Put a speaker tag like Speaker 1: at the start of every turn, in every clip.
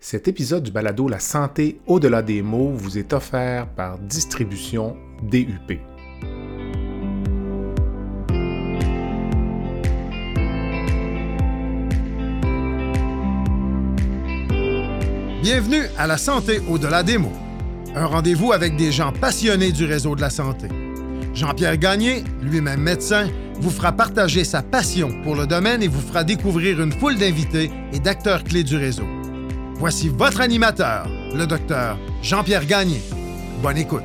Speaker 1: Cet épisode du balado La santé au-delà des mots vous est offert par Distribution DUP.
Speaker 2: Bienvenue à La santé au-delà des mots. Un rendez-vous avec des gens passionnés du réseau de la santé. Jean-Pierre Gagné, lui-même médecin, vous fera partager sa passion pour le domaine et vous fera découvrir une foule d'invités et d'acteurs clés du réseau. Voici votre animateur, le docteur Jean-Pierre Gagné. Bonne écoute.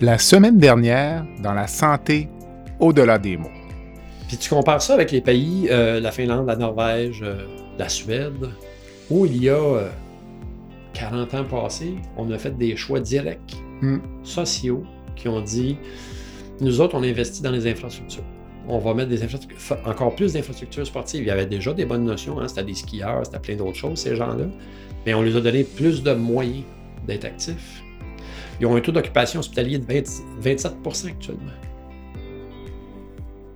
Speaker 1: La semaine dernière, dans la santé au-delà des mots.
Speaker 3: Puis tu compares ça avec les pays, euh, la Finlande, la Norvège, euh, la Suède, où il y a 40 euh, ans passés, on a fait des choix directs,
Speaker 1: Hmm.
Speaker 3: sociaux, qui ont dit, nous autres, on investit dans les infrastructures. On va mettre encore plus d'infrastructures sportives. Il y avait déjà des bonnes notions, hein, c'était des skieurs, c'était plein d'autres choses, ces gens-là. Mais on leur a donné plus de moyens d'être actifs. Ils ont un taux d'occupation hospitalier de 20 27% actuellement.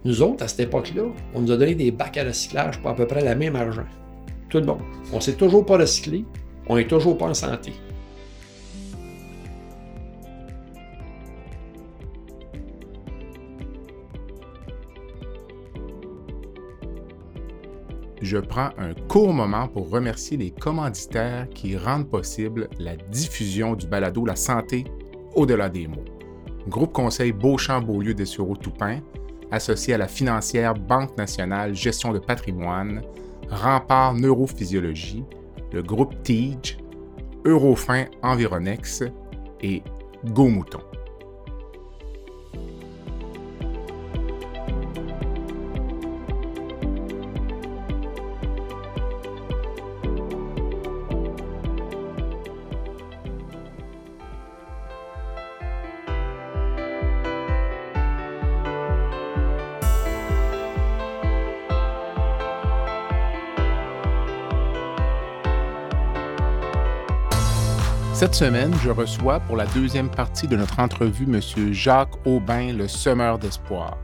Speaker 3: Nous autres, à cette époque-là, on nous a donné des bacs à recyclage pour à peu près le même argent. Tout le monde. On ne s'est toujours pas recyclé, on n'est toujours pas en santé.
Speaker 1: Je prends un court moment pour remercier les commanditaires qui rendent possible la diffusion du balado La santé au-delà des mots. Groupe Conseil Beauchamp-Beaulieu des Toupin, associé à la financière Banque nationale Gestion de patrimoine, Rempart Neurophysiologie, le groupe TIGE, Eurofin Environex et Go Mouton. Cette semaine, je reçois pour la deuxième partie de notre entrevue M. Jacques Aubin, le semeur d'espoir.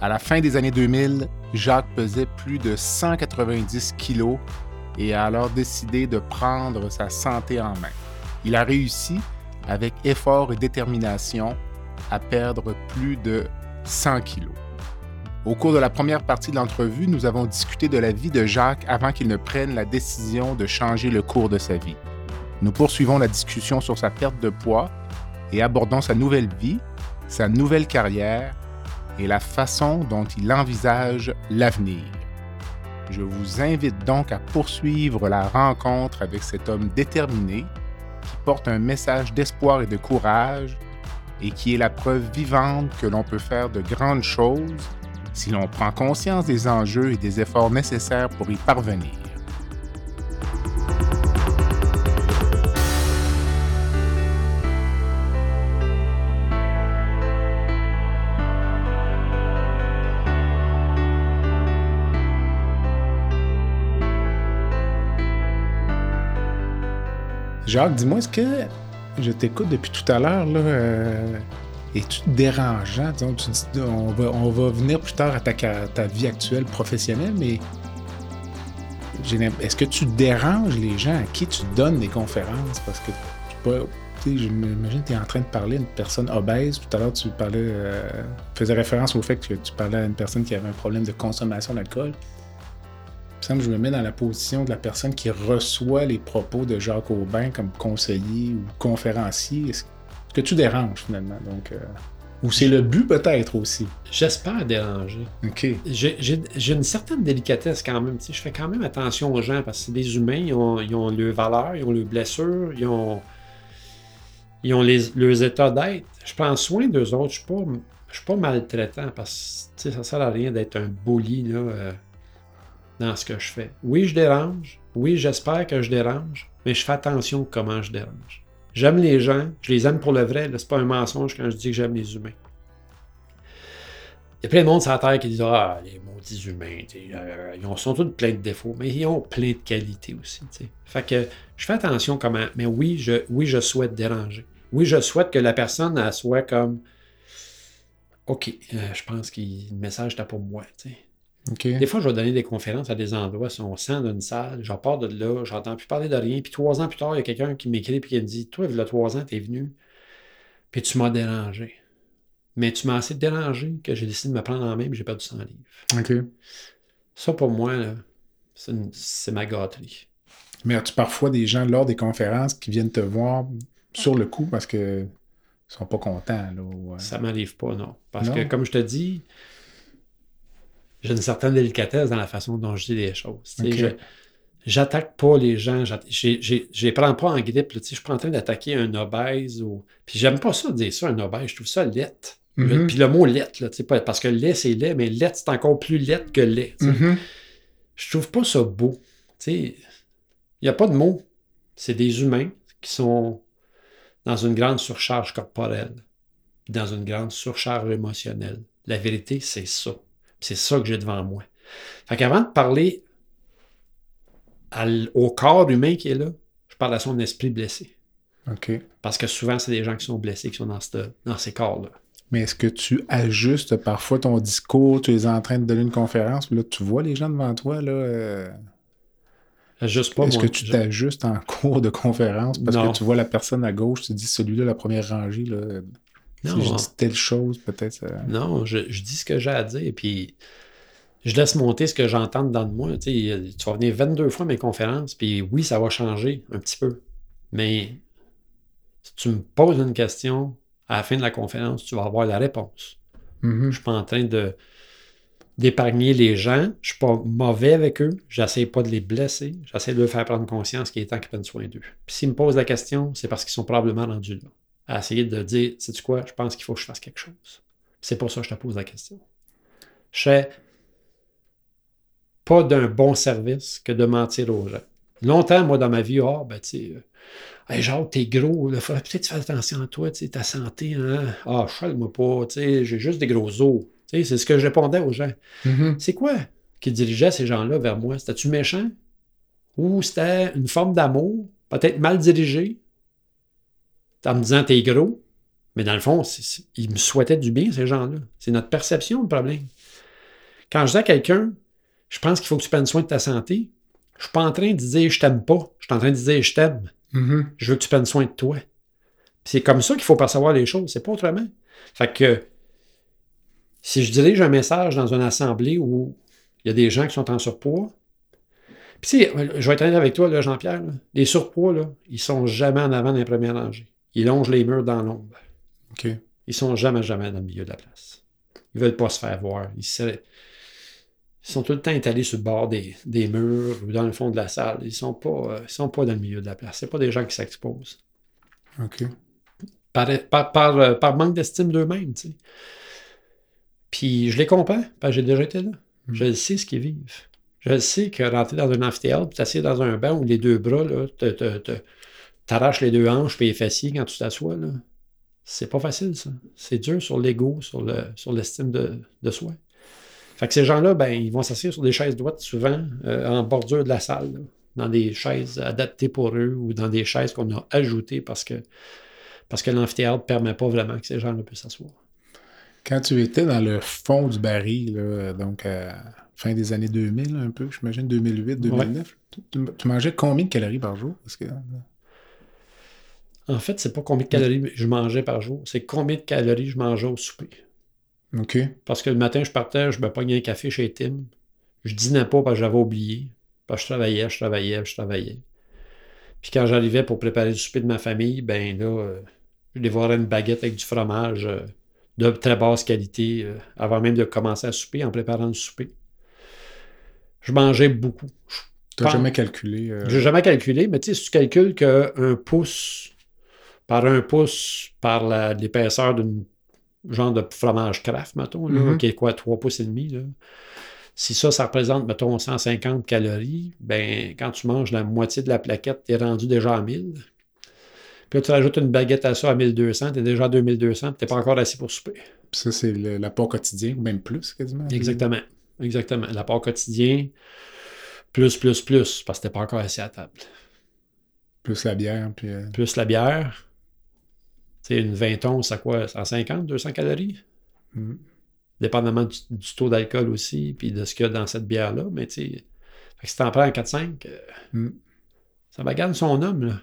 Speaker 1: À la fin des années 2000, Jacques pesait plus de 190 kilos et a alors décidé de prendre sa santé en main. Il a réussi, avec effort et détermination, à perdre plus de 100 kilos. Au cours de la première partie de l'entrevue, nous avons discuté de la vie de Jacques avant qu'il ne prenne la décision de changer le cours de sa vie. Nous poursuivons la discussion sur sa perte de poids et abordons sa nouvelle vie, sa nouvelle carrière et la façon dont il envisage l'avenir. Je vous invite donc à poursuivre la rencontre avec cet homme déterminé qui porte un message d'espoir et de courage et qui est la preuve vivante que l'on peut faire de grandes choses si l'on prend conscience des enjeux et des efforts nécessaires pour y parvenir. Jacques, dis-moi, est-ce que je t'écoute depuis tout à l'heure, là, euh, es-tu dérangeant? Disons, on va, on va venir plus tard à ta, vie actuelle professionnelle, mais est-ce que tu déranges les gens à qui tu donnes des conférences? Parce que, m'imagine que tu es en train de parler à une personne obèse. Tout à l'heure, tu parlais, euh, faisais référence au fait que tu parlais à une personne qui avait un problème de consommation d'alcool. Me je me mets dans la position de la personne qui reçoit les propos de Jacques Aubin comme conseiller ou conférencier. Est-ce que tu déranges finalement? Donc, euh, ou c'est le but peut-être aussi?
Speaker 3: J'espère déranger.
Speaker 1: OK.
Speaker 3: J'ai- une certaine délicatesse quand même. Je fais quand même attention aux gens parce que c'est des humains, ils ont, ils ont leurs valeurs, ils ont leurs blessures, ils ont, ils ont les, leurs états d'être. Je prends soin d'eux autres. Je ne suis, pas- je suis pas maltraitant parce que ça sert à rien d'être un bully là, euh, dans ce que je fais. Oui, je dérange. Oui, j'espère que je dérange, mais je fais attention comment je dérange. J'aime les gens, je les aime pour le vrai. C'est pas un mensonge quand je dis que j'aime les humains. Il y a plein de monde sur la Terre qui disent Ah, les maudits humains, euh, ils ont- sont tous plein de défauts, mais ils ont plein de qualités aussi. tu sais. Fait que je fais attention comment. Mais oui, je, oui, je souhaite déranger. Oui, je souhaite que la personne soit comme OK, euh, je pense que le message n'était pas pour moi. tu Des fois, je vais donner des conférences à des endroits, si on sent d'une salle, j'en pars de là, j'entends plus parler de rien. Puis trois ans plus tard, il y a quelqu'un qui m'écrit et qui me dit Toi, il y a trois ans, tu es venu, puis tu m'as dérangé. Mais tu m'as assez dérangé que j'ai décidé de me prendre en main et j'ai perdu 100 livres.
Speaker 1: OK.
Speaker 3: Ça, pour moi, là, c'est ma gâterie.
Speaker 1: Mais as-tu parfois des gens lors des conférences qui viennent te voir sur le coup parce que ils sont pas contents, là? ou, euh,
Speaker 3: Ça m'arrive pas, non. Parce
Speaker 1: Non?
Speaker 3: que, comme je te dis, j'ai une certaine délicatesse dans la façon dont je dis les choses. Tu sais,
Speaker 1: Ok.
Speaker 3: je- J'attaque pas les gens, je les prends pas en grippe. là, je suis pas en train d'attaquer un obèse. Ou... Puis j'aime pas ça dire ça, un obèse. Je trouve ça laid.
Speaker 1: Mhm.
Speaker 3: Puis le mot laid, là, parce que lait, c'est laid, mais laid, c'est encore plus laid que lait.
Speaker 1: Mhm.
Speaker 3: Je trouve pas ça beau. Il n'y a pas de mots. C'est des humains qui sont dans une grande surcharge corporelle, dans une grande surcharge émotionnelle. La vérité, c'est ça. C'est ça que j'ai devant moi. Fait qu'avant de parler à au corps humain qui est là, je parle à son esprit blessé.
Speaker 1: OK.
Speaker 3: Parce que souvent, c'est des gens qui sont blessés qui sont dans, cette- dans ces corps-là.
Speaker 1: Mais est-ce que tu ajustes parfois ton discours, tu es en train de donner une conférence, puis là, tu vois les gens devant toi, là. euh,
Speaker 3: Juste pas
Speaker 1: Est-ce que tu t'ajustes en cours de conférence? Parce
Speaker 3: Non.
Speaker 1: que tu vois la personne à gauche, tu dis celui-là, la première rangée, là,
Speaker 3: Non,
Speaker 1: si je dis telle chose, peut-être. ça-
Speaker 3: Non, je, je dis ce que j'ai à dire, puis je laisse monter ce que j'entends dedans de moi. Tu, sais, tu vas venir 22 fois à mes conférences, puis oui, ça va changer un petit peu. Mais si tu me poses une question, à la fin de la conférence, tu vas avoir la réponse.
Speaker 1: Mhm.
Speaker 3: Je ne suis pas en train de d'épargner les gens. Je ne suis pas mauvais avec eux. J'essaie pas de les blesser. J'essaie de leur faire prendre conscience qu'il est temps qu'ils prennent soin d'eux. Puis s'ils me posent la question, c'est parce qu'ils sont probablement rendus là. À essayer de dire, sais-tu quoi, je pense qu'il faut que je fasse quelque chose. C'est pour ça que je te pose la question. Je fais pas d'un bon service que de mentir aux gens. Longtemps, moi, dans ma vie, ah, ben, tu sais, euh, Hey, Jacques, t'es gros, il faudrait peut-être faire attention à toi, tu sais, ta santé, hein. Ah, chale-moi pas, tu sais, j'ai juste des gros os. Tu sais, c'est ce que je répondais aux gens.
Speaker 1: Mhm.
Speaker 3: C'est quoi qui dirigeait ces gens-là vers moi? C'était-tu méchant? Ou c'était une forme d'amour, peut-être mal dirigée, en me disant t'es gros? Mais dans le fond, ils me souhaitaient du bien, ces gens-là. C'est notre perception, le problème. Quand je dis à quelqu'un, je pense qu'il faut que tu prennes soin de ta santé, je suis pas en train de dire je t'aime pas, je suis en train de dire je t'aime.
Speaker 1: Mhm.
Speaker 3: Je veux que tu prennes soin de toi. C'est comme ça qu'il faut percevoir les choses, c'est pas autrement. Fait que si je dirige un message dans une assemblée où il y a des gens qui sont en surpoids, puis je vais être honnête avec toi, Jean-Pierre, les surpoids, là, ils sont jamais en avant dans les premières rangées. Ils longent les murs dans l'ombre.
Speaker 1: OK.
Speaker 3: Ils sont jamais, jamais dans le milieu de la place. Ils veulent pas se faire voir. Ils, se- ils sont tout le temps étalés sur le bord des, des murs ou dans le fond de la salle. Ils sont pas, euh, ils sont pas dans le milieu de la place. C'est pas des gens qui s'exposent.
Speaker 1: OK.
Speaker 3: Par, par, par, euh, par manque d'estime d'eux-mêmes, tu sais. Puis je les comprends, parce que j'ai déjà été là. Je le sais ce qu'ils vivent. Je le sais que rentrer dans un amphithéâtre, puis t'asseoir dans un banc où les deux bras, là, te- te- te- t'arraches les deux hanches puis les fessiers quand tu t'assois, là. C'est pas facile, ça. C'est dur sur l'ego, sur le, sur l'estime de, de soi. Fait que ces gens-là, ben, ils vont s'asseoir sur des chaises droites souvent euh, en bordure de la salle, là, dans des chaises adaptées pour eux ou dans des chaises qu'on a ajoutées parce que, parce que l'amphithéâtre ne permet pas vraiment que ces gens-là puissent s'asseoir.
Speaker 1: Quand tu étais dans le fond du baril, là, donc à fin des années 2000, un peu, j'imagine 2008, 2009, tu, tu- tu mangeais combien de calories par jour? Parce que,
Speaker 3: En fait, c'est pas combien de calories je mangeais par jour, c'est combien de calories je mangeais au souper.
Speaker 1: OK.
Speaker 3: Parce que le matin, je partais, je me pognais un café chez Tim. Je dînais pas parce que j'avais oublié. Parce que je travaillais, je travaillais, je travaillais. Puis quand j'arrivais pour préparer le souper de ma famille, ben là, euh, je dévorais une baguette avec du fromage euh, de très basse qualité euh, avant même de commencer à souper, en préparant le souper. Je mangeais beaucoup.
Speaker 1: Tu n'as
Speaker 3: Pas-
Speaker 1: jamais calculé.
Speaker 3: J'ai jamais calculé, mais tu sais, si tu calcules qu'un pouce par un pouce par l'épaisseur d'une genre de fromage craft, mettons, là,
Speaker 1: Mhm.
Speaker 3: qui est quoi, 3 pouces et demi, là. Si ça, ça représente, mettons, 150 calories, ben, quand tu manges la moitié de la plaquette, tu es rendu déjà à 1000. Puis là, tu rajoutes une baguette à ça à 1200, tu es déjà à 2200, tu n'es pas encore assis pour souper.
Speaker 1: Puis ça, c'est l'apport quotidien, ou même plus quasiment.
Speaker 3: Exactement. Exactement. L'apport quotidien, plus, plus, plus, parce que tu n'es pas encore assis à table.
Speaker 1: Plus la bière, puis. euh,
Speaker 3: plus la bière. Sais, une 20 onces, c'est quoi? 150, 200 calories?
Speaker 1: mm.
Speaker 3: dépendamment du, du taux d'alcool aussi, puis de ce qu'il y a dans cette bière-là. Mais tu sais, si t'en prends un 4-5, euh,
Speaker 1: Mm.
Speaker 3: ça va gagner son homme, là.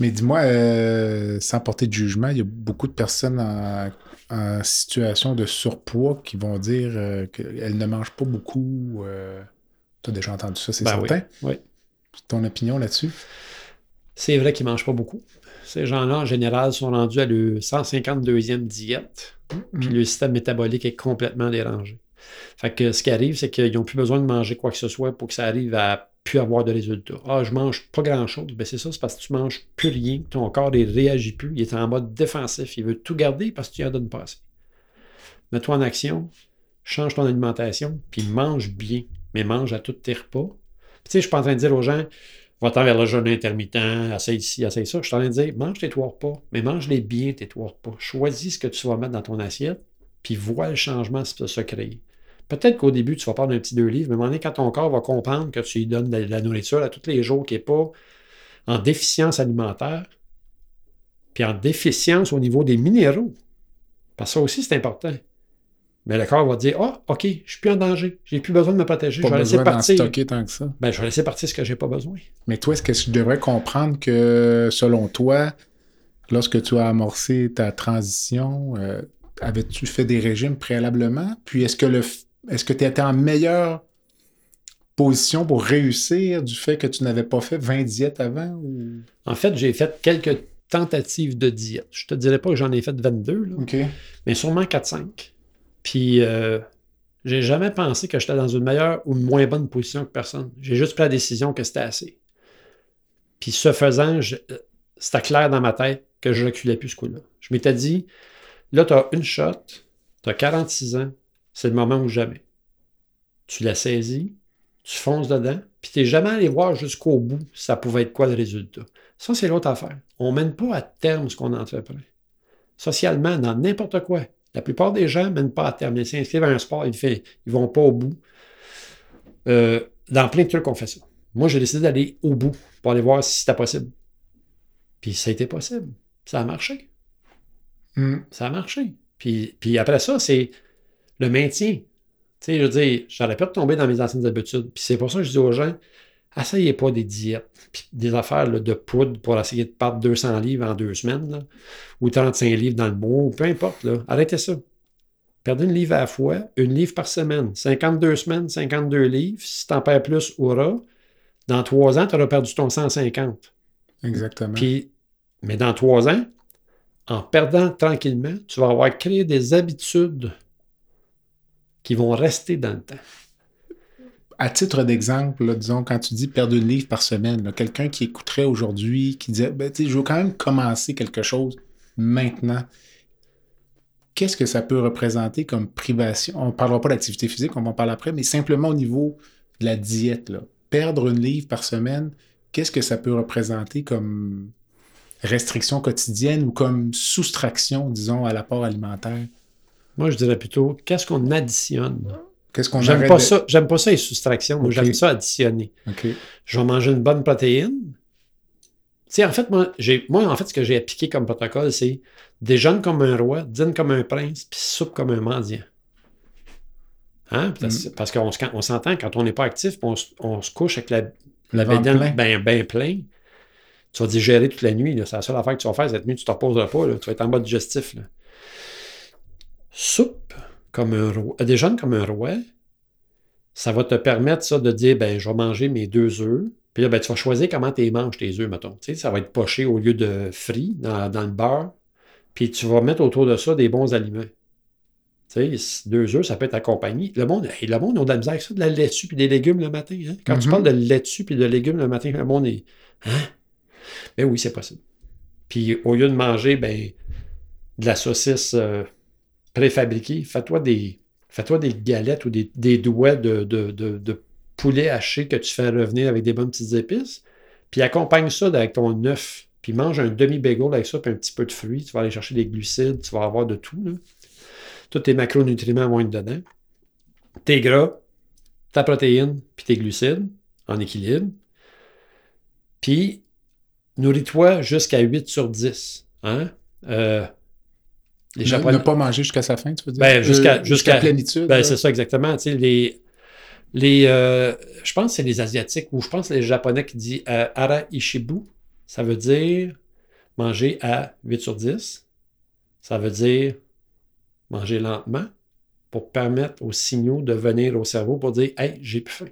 Speaker 1: Mais dis-moi, euh, sans porter de jugement, il y a beaucoup de personnes en, en situation de surpoids qui vont dire euh, qu'elles ne mangent pas beaucoup. tu as déjà entendu ça, c'est
Speaker 3: Ben
Speaker 1: certain.
Speaker 3: oui.
Speaker 1: Ton opinion là-dessus?
Speaker 3: C'est vrai qu'ils mangent pas beaucoup. Ces gens-là, en général, sont rendus à leur 152e diète, puis
Speaker 1: Mm.
Speaker 3: le système métabolique est complètement dérangé. Fait que ce qui arrive, c'est qu'ils n'ont plus besoin de manger quoi que ce soit pour que ça arrive à plus avoir de résultats. Ah, je mange pas grand-chose. Ben c'est ça, c'est parce que tu manges plus rien. Ton corps, il réagit plus. Il est en mode défensif. Il veut tout garder parce que tu en donnes pas assez. Mets-toi en action, change ton alimentation, puis mange bien. Mais mange à tous tes repas. Puis, tu sais, je suis pas en train de dire aux gens, va-t'en vers le jeûne intermittent, essaye ci, essaye ça. Je suis en train de dire, mange tes trois repas, mais mange-les bien, tes trois repas. Choisis ce que tu vas mettre dans ton assiette, puis vois le changement se créer. Peut-être qu'au début, tu vas prendre un petit deux livres, mais à un moment donné, quand ton corps va comprendre que tu lui donnes de la nourriture à tous les jours, qui n'est pas en déficience alimentaire, puis en déficience au niveau des minéraux, parce que ça aussi, c'est important. Mais le corps va dire Ah, OK, je ne suis plus en danger, j'ai plus besoin de me protéger,
Speaker 1: Pas
Speaker 3: je vais laisser partir.
Speaker 1: stocker tant que ça.
Speaker 3: Ben, je vais laisser partir ce que j'ai pas besoin.
Speaker 1: Mais toi, est-ce que je devrais comprendre que, selon toi, lorsque tu as amorcé ta transition, euh, avais-tu fait des régimes préalablement? Puis est-ce que le est-ce que tu étais en meilleure position pour réussir du fait que tu n'avais pas fait 20 diètes avant? Ou...
Speaker 3: En fait, j'ai fait quelques tentatives de diète. Je te dirais pas que j'en ai fait 22, là, mais sûrement 4-5. Puis, euh, j'ai jamais pensé que j'étais dans une meilleure ou une moins bonne position que personne. J'ai juste pris la décision que c'était assez. Puis, ce faisant, euh, c'était clair dans ma tête que je reculais plus ce coup-là. Je m'étais dit, là, tu as une shot, tu as 46 ans, c'est le moment ou jamais. Tu l'as saisi, tu fonces dedans, puis tu n'es jamais allé voir jusqu'au bout ça pouvait être quoi le résultat. Ça, c'est l'autre affaire. On ne mène pas à terme ce qu'on entreprend. Socialement, dans n'importe quoi. La plupart des gens ne mènent pas à terme. Ils s'inscrivent à un sport, ils ne vont pas au bout. Euh, dans plein de trucs, on fait ça. Moi, j'ai décidé d'aller au bout pour aller voir si c'était possible. Puis ça a été possible. Ça a marché.
Speaker 1: Hmm.
Speaker 3: Ça a marché. Puis, puis après ça, c'est le maintien. Tu sais, je veux dire, j'aurais pas de tomber dans mes anciennes habitudes. Puis c'est pour ça que je dis aux gens, essayez pas des diètes, puis des affaires là, de poudre pour essayer de perdre 200 livres en deux semaines, là, ou 35 livres dans le mois, ou peu importe. Là. Arrêtez ça. Perdez une livre à la fois, une livre par semaine. 52 semaines, 52 livres. Si t'en perds plus, aura. Dans trois ans, tu auras perdu ton 150.
Speaker 1: Exactement.
Speaker 3: Puis, mais dans trois ans, en perdant tranquillement, tu vas avoir créé des habitudes qui vont rester dans le temps.
Speaker 1: À titre d'exemple, disons, quand tu dis perdre une livre par semaine, quelqu'un qui écouterait aujourd'hui, qui disait, ben, je veux quand même commencer quelque chose maintenant. Qu'est-ce que ça peut représenter comme privation? On ne parlera pas d'activité physique, on va en parler après, mais simplement au niveau de la diète. Perdre une livre par semaine, qu'est-ce que ça peut représenter comme restriction quotidienne ou comme soustraction, disons, à l'apport alimentaire?
Speaker 3: Moi, je dirais plutôt, qu'est-ce qu'on additionne?
Speaker 1: Qu'est-ce qu'on
Speaker 3: J'aime pas
Speaker 1: de-
Speaker 3: ça, j'aime pas ça les soustractions, moi j'aime ça additionner. Je vais manger une bonne protéine. Tu sais, en fait, moi, j'ai, moi, en fait, ce que j'ai appliqué comme protocole, c'est déjeune comme un roi, dîne comme un prince, puis soupe comme un mendiant. Hein? Parce, parce qu'on se- on s'entend, quand on n'est pas actif, on, se- on se couche avec la, la bédaine
Speaker 1: plein.
Speaker 3: bien ben plein. Tu vas digérer toute la nuit. là. C'est la seule affaire que tu vas faire cette nuit. Tu ne te reposeras pas. là. Tu vas être en mode digestif. Là. Soupe comme un roi. euh, Déjeune comme un roi. Ça va te permettre ça de dire ben je vais manger mes deux œufs. Puis là, ben, tu vas choisir comment tu les manges, tes œufs, mettons. Tu sais, ça va être poché au lieu de frit dans, dans le beurre. Puis tu vas mettre autour de ça des bons aliments. Tu sais, deux œufs, ça peut être accompagné. Le monde, hey, le monde a de la misère avec ça, de la laitue puis des légumes le matin. hein. Quand tu
Speaker 1: Mhm.
Speaker 3: parles de laitue puis de légumes le matin, le monde est. Hein? Mais oui, c'est possible. Puis au lieu de manger ben, de la saucisse euh, préfabriquée, fais-toi des, galettes ou des, des de, de- de poulet haché que tu fais revenir avec des bonnes petites épices. Puis accompagne ça avec ton œuf. Puis mange un demi-bagel avec ça, puis un petit peu de fruits. Tu vas aller chercher des glucides, tu vas avoir de tout. Là. Tous tes macronutriments vont être dedans. Tes gras, ta protéine, puis tes glucides en équilibre. Puis, nourris-toi jusqu'à 8 sur 10. Hein? Euh, Les
Speaker 1: Ne,
Speaker 3: Japonais.
Speaker 1: ne pas manger jusqu'à sa fin, tu veux dire?
Speaker 3: Ben, jusqu'à-
Speaker 1: Euh,
Speaker 3: jusqu'à-
Speaker 1: plénitude.
Speaker 3: Ben, c'est ça, exactement. Tu sais, les, les, euh, je pense que c'est les Asiatiques ou je pense que les Japonais qui disent euh, Ara Ishibu. Ça veut dire manger à 8 sur 10. Ça veut dire manger lentement pour permettre aux signaux de venir au cerveau pour dire Hey, j'ai plus faim.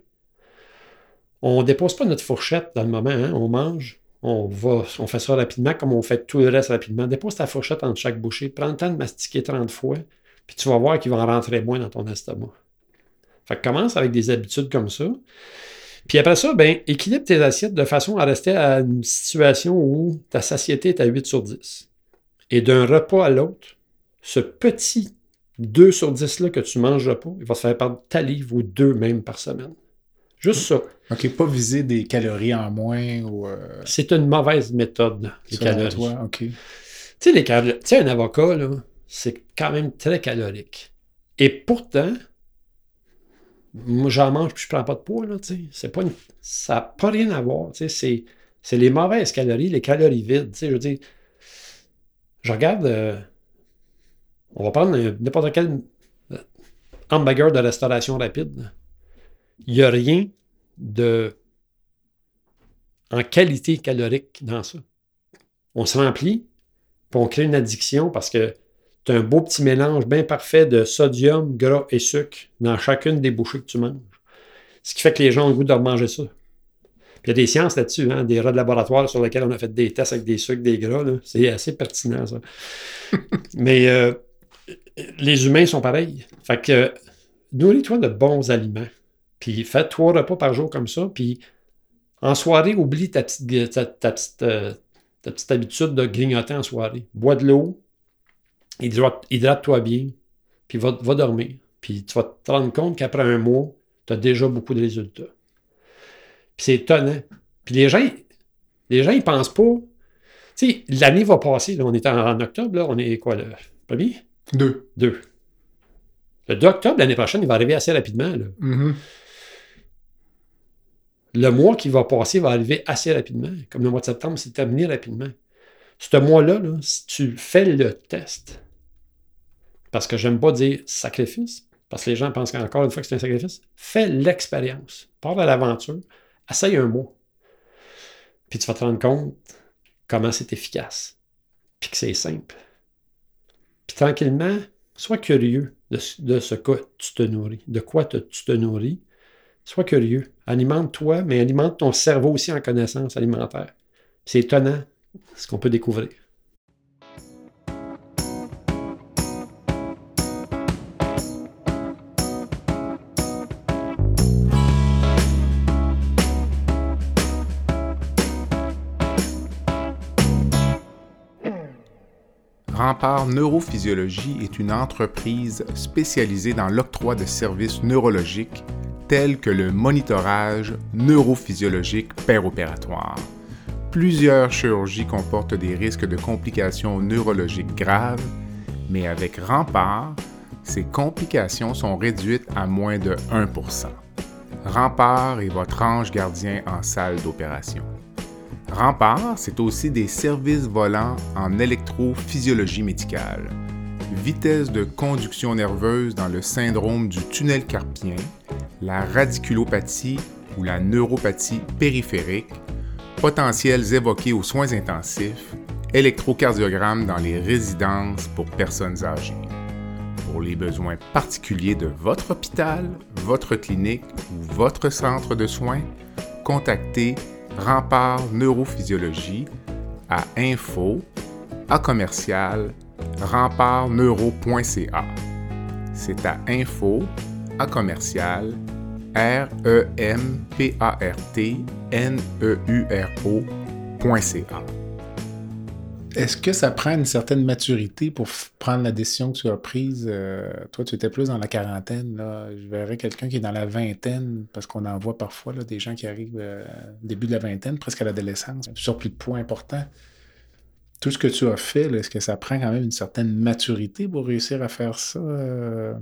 Speaker 3: On ne dépose pas notre fourchette dans le moment, hein, on mange. On, va, on fait ça rapidement comme on fait tout le reste rapidement. Dépose ta fourchette entre chaque bouchée. Prends le temps de mastiquer 30 fois. Puis tu vas voir qu'il va en rentrer moins dans ton estomac. Fait que commence avec des habitudes comme ça. Puis après ça, ben, équilibre tes assiettes de façon à rester à une situation où ta satiété est à 8 sur 10. Et d'un repas à l'autre, ce petit 2 sur 10-là que tu manges pas, il va se faire perdre ta livre ou deux même par semaine. Juste ça.
Speaker 1: OK, pas viser des calories en moins ou. euh,
Speaker 3: C'est une mauvaise méthode, les
Speaker 1: selon
Speaker 3: calories.
Speaker 1: toi, OK.
Speaker 3: Tu sais, les cal- tu sais, un avocat, là, c'est quand même très calorique. Et pourtant, moi, j'en mange puis je prends pas de poids, là, tu sais. C'est pas une- Ça n'a pas rien à voir, tu sais. C'est, c'est les mauvaises calories, les calories vides, tu sais. Je veux dire, je regarde, euh, on va prendre n'importe quel euh, hamburger de restauration rapide. Il n'y a rien de en qualité calorique dans ça. On se remplit, puis on crée une addiction parce que tu as un beau petit mélange bien parfait de sodium, gras et sucre dans chacune des bouchées que tu manges. Ce qui fait que les gens ont le goût de remanger ça. Puis il y a des sciences là-dessus, hein, des rats de laboratoire sur lesquels on a fait des tests avec des sucres, des gras. C'est assez pertinent, ça. Mais euh, les humains sont pareils. Fait que nourris-toi de bons aliments. Puis fais trois repas par jour comme ça. Puis en soirée, oublie ta petite, ta, ta petite, euh, ta petite habitude de grignoter en soirée. Bois de l'eau, hydrate- hydrate-toi bien, puis va, va dormir. Puis tu vas te rendre compte qu'après un mois, tu as déjà beaucoup de résultats. Puis c'est étonnant. Puis les gens, les gens, ils pensent pas. Tu sais, l'année va passer, là, on est en, en octobre, là, on est quoi, le premier?
Speaker 1: Deux.
Speaker 3: Deux. Le 2 octobre, l'année prochaine, il va arriver assez rapidement. Là.
Speaker 1: Mhm.
Speaker 3: Le mois qui va passer va arriver assez rapidement. Comme le mois de septembre, c'est terminé rapidement. Ce mois-là, là, si tu fais le test, parce que j'aime pas dire sacrifice, parce que les gens pensent encore une fois que c'est un sacrifice, fais l'expérience. Pars à l'aventure, essaye un mois. Puis tu vas te rendre compte comment c'est efficace. Puis que c'est simple. Puis tranquillement, sois curieux de, ce- que tu te nourris, de quoi tu te nourris. Sois curieux. Alimente-toi, mais alimente ton cerveau aussi en connaissances alimentaires. C'est étonnant ce qu'on peut découvrir.
Speaker 1: Rempart Neurophysiologie est une entreprise spécialisée dans l'octroi de services neurologiques tels que le monitorage neurophysiologique péropératoire. Plusieurs chirurgies comportent des risques de complications neurologiques graves, mais avec Rempart, ces complications sont réduites à moins de 1% Rempart est votre ange gardien en salle d'opération. Rempart, c'est aussi des services volants en électrophysiologie médicale, vitesse de conduction nerveuse dans le syndrome du tunnel carpien, la radiculopathie ou la neuropathie périphérique, potentiels évoqués aux soins intensifs, électrocardiogramme dans les résidences pour personnes âgées. Pour les besoins particuliers de votre hôpital, votre clinique ou votre centre de soins, contactez Rempart Neurophysiologie à info à commercial rempartneuro.ca. C'est à info à commercial r e. Est-ce que ça prend une certaine maturité pour prendre la décision que tu as prise? Euh, toi, tu étais plus dans la quarantaine. Là. Je verrais quelqu'un qui est dans la vingtaine, parce qu'on en voit parfois des gens qui arrivent euh, au début de la vingtaine, presque à l'adolescence, surplus de poids important. Tout ce que tu as fait, est-ce que ça prend quand même une certaine maturité pour réussir à faire ça? Euh,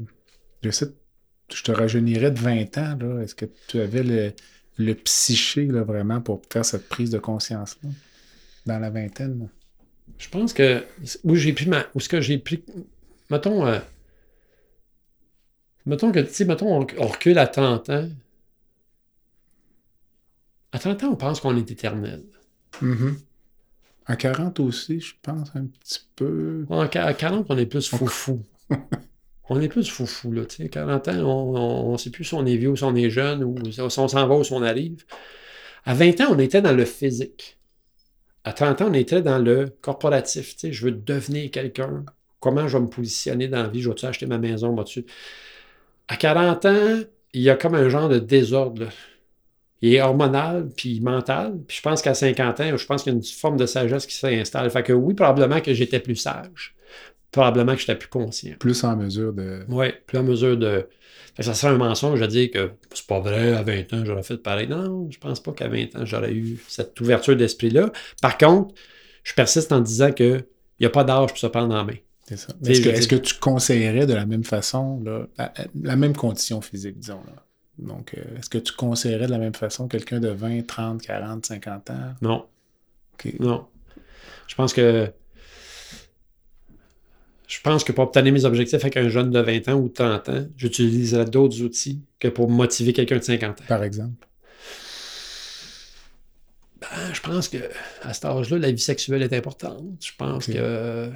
Speaker 1: je te rajeunirais de 20 ans. là. Est-ce que tu avais le, le psyché là, vraiment pour faire cette prise de conscience-là dans la vingtaine? là?
Speaker 3: Je pense que où j'ai pris ma, où ce que j'ai pris mettons, euh, mettons que, tu sais, mettons, on, on recule à 30 ans. À 30 ans, on pense qu'on est éternel.
Speaker 1: Mhm. À 40 aussi, je pense, un petit peu.
Speaker 3: En à 40, on est plus foufou. on est plus foufou, là, tu sais. 40 ans, on ne sait plus si on est vieux ou si on est jeune, ou si on s'en va ou si on arrive. À 20 ans, on était dans le physique. À 30 ans, on était dans le corporatif, tu sais. Je veux devenir quelqu'un. Comment je vais me positionner dans la vie? Je vais-tu acheter ma maison? Vas-tu... À 40 ans, il y a comme un genre de désordre. Il est hormonal, puis mental. Puis je pense qu'à 50 ans, je pense qu'il y a une forme de sagesse qui s'installe. Fait que oui, probablement que j'étais plus sage. Probablement que j'étais plus conscient.
Speaker 1: Plus en mesure de.
Speaker 3: Oui, plus en mesure de. Fait que ça serait un mensonge de dire que c'est pas vrai, à 20 ans, j'aurais fait pareil. Non, je pense pas qu'à 20 ans, j'aurais eu cette ouverture d'esprit-là. Par contre, je persiste en disant que il n'y a pas d'âge pour se prendre en main.
Speaker 1: C'est ça. Est-ce que,
Speaker 3: je
Speaker 1: tu conseillerais de la même façon, là, la, la même condition physique, disons, là? Donc, euh, est-ce que tu conseillerais de la même façon quelqu'un de 20, 30, 40, 50 ans?
Speaker 3: Non, non. Je pense que. Je pense que pour obtenir mes objectifs avec un jeune de 20 ans ou de 30 ans, j'utiliserais d'autres outils que pour motiver quelqu'un de 50 ans.
Speaker 1: Par exemple?
Speaker 3: Ben, je pense que à cet âge-là, la vie sexuelle est importante. Je pense que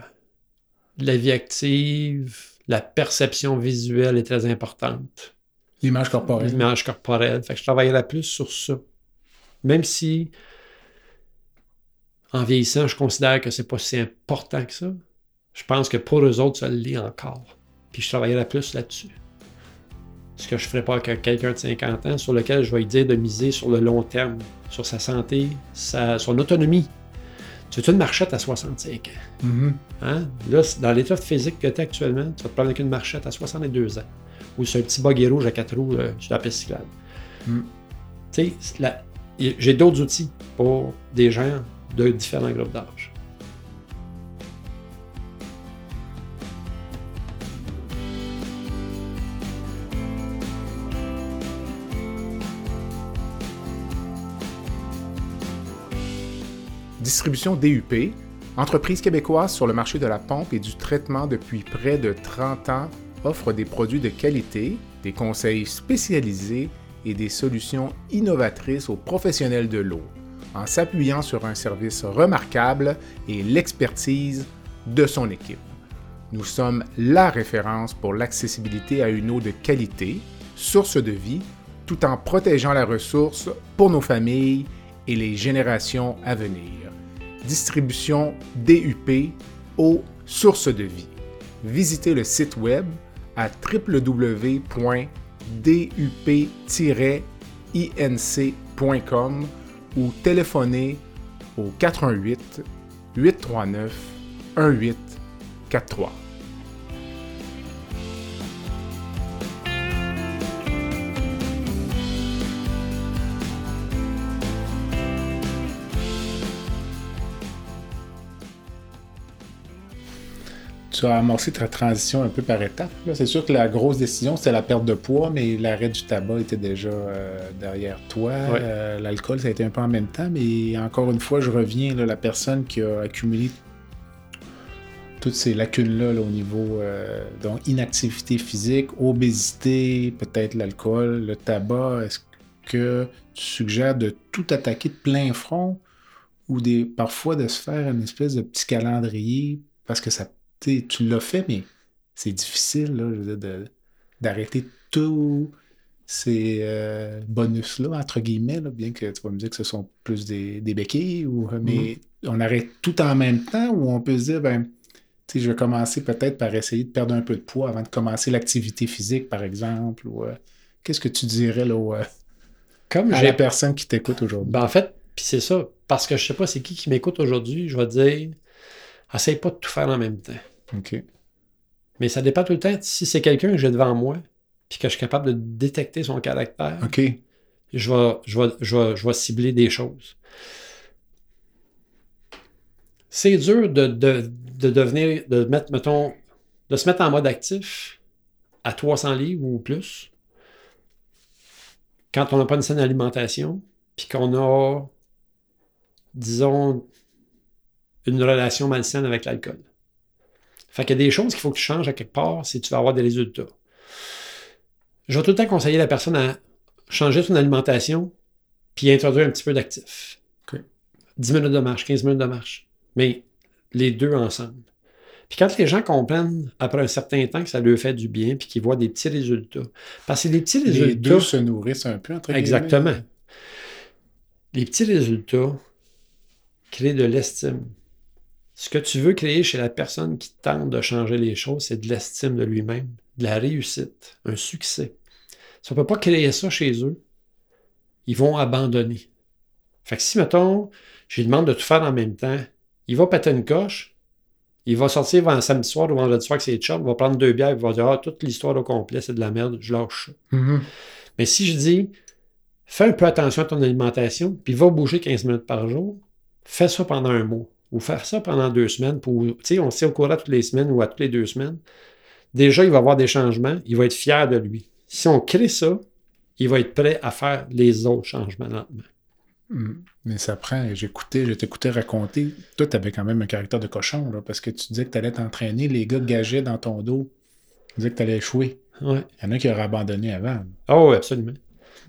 Speaker 3: la vie active, la perception visuelle est très importante.
Speaker 1: L'image corporelle.
Speaker 3: L'image corporelle. Fait que je travaillerai plus sur ça. Même si, en vieillissant, je considère que c'est pas si important que ça, je pense que pour eux autres, ça l'est encore. Puis je travaillerai plus là-dessus. Ce que je ferais pas avec quelqu'un de 50 ans, sur lequel je vais lui dire de miser sur le long terme, sur sa santé, sa, son autonomie. Tu veux une marchette à 65 ans?
Speaker 1: Mhm.
Speaker 3: Hein? Là, c'est- dans l'état physique que tu as actuellement, tu vas te prendre avec une marchette à 62 ans. Ou sur un petit buggy rouge à 4 roues euh, sur la piste cyclable.
Speaker 1: Mm.
Speaker 3: Tu sais, c'est j'ai d'autres outils pour des gens de différents groupes d'âge.
Speaker 1: Distribution DUP, entreprise québécoise sur le marché de la pompe et du traitement depuis près de 30 ans, offre des produits de qualité, des conseils spécialisés et des solutions innovatrices aux professionnels de l'eau, en s'appuyant sur un service remarquable et l'expertise de son équipe. Nous sommes la référence pour l'accessibilité à une eau de qualité, source de vie, tout en protégeant la ressource pour nos familles et les générations à venir. Distribution DUP aux sources de vie. Visitez le site web à www.dup-inc.com ou téléphonez au 418 839 1843. Tu as amorcé ta transition un peu par étapes. C'est sûr que la grosse décision, c'était la perte de poids, mais l'arrêt du tabac était déjà euh, derrière toi.
Speaker 3: Ouais.
Speaker 1: Euh, L'alcool, ça a été un peu en même temps, mais encore une fois, je reviens, là, la personne qui a accumulé toutes ces lacunes-là là, au niveau euh, donc inactivité physique, obésité, peut-être l'alcool, le tabac. Est-ce que tu suggères de tout attaquer de plein front ou des, parfois de se faire une espèce de petit calendrier parce que ça, tu l'as fait, mais c'est difficile là, je veux dire, de- d'arrêter tous ces euh, bonus-là, entre guillemets, là, bien que tu vas me dire que ce sont plus des, des béquilles, ou, mais on arrête tout en même temps ou on peut se dire, ben, tu sais, je vais commencer peut-être par essayer de perdre un peu de poids avant de commencer l'activité physique, par exemple. Ou, euh, Qu'est-ce que tu dirais là, euh,
Speaker 3: Comme
Speaker 1: à
Speaker 3: j'ai
Speaker 1: la personne qui t'écoute aujourd'hui?
Speaker 3: Ben, en fait, puis c'est ça, parce que je sais pas c'est qui qui m'écoute aujourd'hui, je vais dire, essaye pas de tout faire en même temps.
Speaker 1: OK.
Speaker 3: Mais ça dépend tout le temps. Si c'est quelqu'un que j'ai devant moi, puis que je suis capable de détecter son caractère,
Speaker 1: OK.
Speaker 3: je, vais, je, vais, je, vais, je vais cibler des choses. C'est dur de, de, de devenir, de mettre, mettons, de se mettre en mode actif à 300 livres ou plus quand on n'a pas une saine alimentation, puis qu'on a, disons, une relation malsaine avec l'alcool. Fait qu'il y a des choses qu'il faut que tu changes à quelque part si tu veux avoir des résultats. Je vais tout le temps conseiller la personne à changer son alimentation puis introduire un petit peu d'actif. 10 minutes de marche, 15 minutes de marche. Mais les deux ensemble. Puis quand les gens comprennent après un certain temps que ça leur fait du bien, puis qu'ils voient des petits résultats. Parce que les petits résultats. Les
Speaker 1: deux se nourrissent un peu entre
Speaker 3: Exactement. Les petits résultats créent de l'estime. Ce que tu veux créer chez la personne qui tente de changer les choses, c'est de l'estime de lui-même, de la réussite, un succès. Si on ne peut pas créer ça chez eux, ils vont abandonner. Fait que si, mettons, je lui demande de tout faire en même temps, il va péter une coche, il va sortir un samedi soir ou vendredi soir avec ses chums, il va prendre deux bières, il va dire Ah, toute l'histoire au complet, c'est de la merde, je lâche ça.
Speaker 1: Mm-hmm.
Speaker 3: Mais si je dis Fais un peu attention à ton alimentation, puis va bouger 15 minutes par jour, fais ça pendant un mois, ou faire ça pendant deux semaines, pour, tu sais, on sait au courant toutes les semaines ou à toutes les deux semaines. Déjà, il va avoir des changements, il va être fier de lui. Si on crée ça, il va être prêt à faire les autres changements lentement.
Speaker 1: Hmm. Mais ça prend, j'écoutais, je t'écoutais raconter, toi, tu avais quand même un caractère de cochon, là, parce que tu disais que tu allais t'entraîner, les gars gageaient dans ton dos, tu disais que tu allais échouer.
Speaker 3: Ouais.
Speaker 1: Il y en a qui auraient abandonné avant.
Speaker 3: Ah oui, absolument.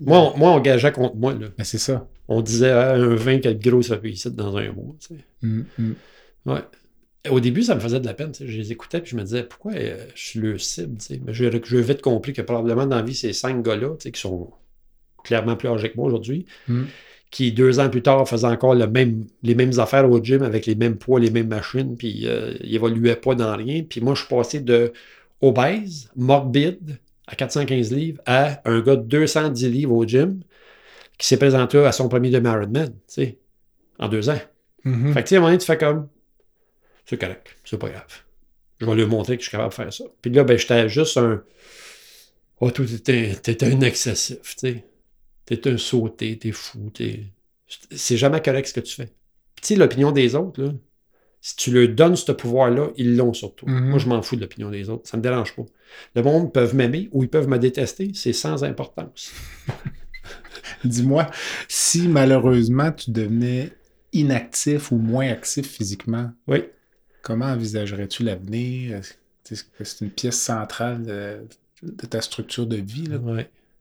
Speaker 3: Moi, on, moi, on gageait contre moi. Là.
Speaker 1: Mais c'est ça.
Speaker 3: On disait ah, un vin de gros, ça peut ici dans un mois. Tu sais.
Speaker 1: Hmm.
Speaker 3: Ouais. Au début, ça me faisait de la peine. Je les écoutais et je me disais pourquoi euh, je suis le cible. Mais j'ai vite compris que probablement dans la vie, ces cinq gars-là, qui sont clairement plus âgés que moi aujourd'hui,
Speaker 1: Hmm.
Speaker 3: qui deux ans plus tard faisaient encore le même, les mêmes affaires au gym avec les mêmes poids, les mêmes machines, puis euh, ils évoluaient pas dans rien. Puis moi, je suis passé de obèse, morbide, à 415 livres, à un gars de 210 livres au gym qui s'est présenté à son premier demi-Ironman, tu sais, en deux ans.
Speaker 1: Mhm.
Speaker 3: Fait que, tu sais, à un moment donné, tu fais comme, c'est correct, c'est pas grave. Je vais lui montrer que je suis capable de faire ça. Puis là, ben, j'étais juste un, oh, toi, t'es un excessif, tu sais. T'es un sauté, t'es fou, t'es... C'est jamais correct ce que tu fais. Puis, tu sais, l'opinion des autres, là, si tu leur donnes ce pouvoir-là, ils l'ont surtout.
Speaker 1: Mhm.
Speaker 3: Moi, je m'en fous de l'opinion des autres. Ça me dérange pas. Le monde peut m'aimer ou ils peuvent me détester. C'est sans importance.
Speaker 1: Dis-moi, si malheureusement tu devenais inactif ou moins actif physiquement,
Speaker 3: Oui.
Speaker 1: comment envisagerais-tu l'avenir? Est-ce que C'est une pièce centrale de, de ta structure de vie. Là?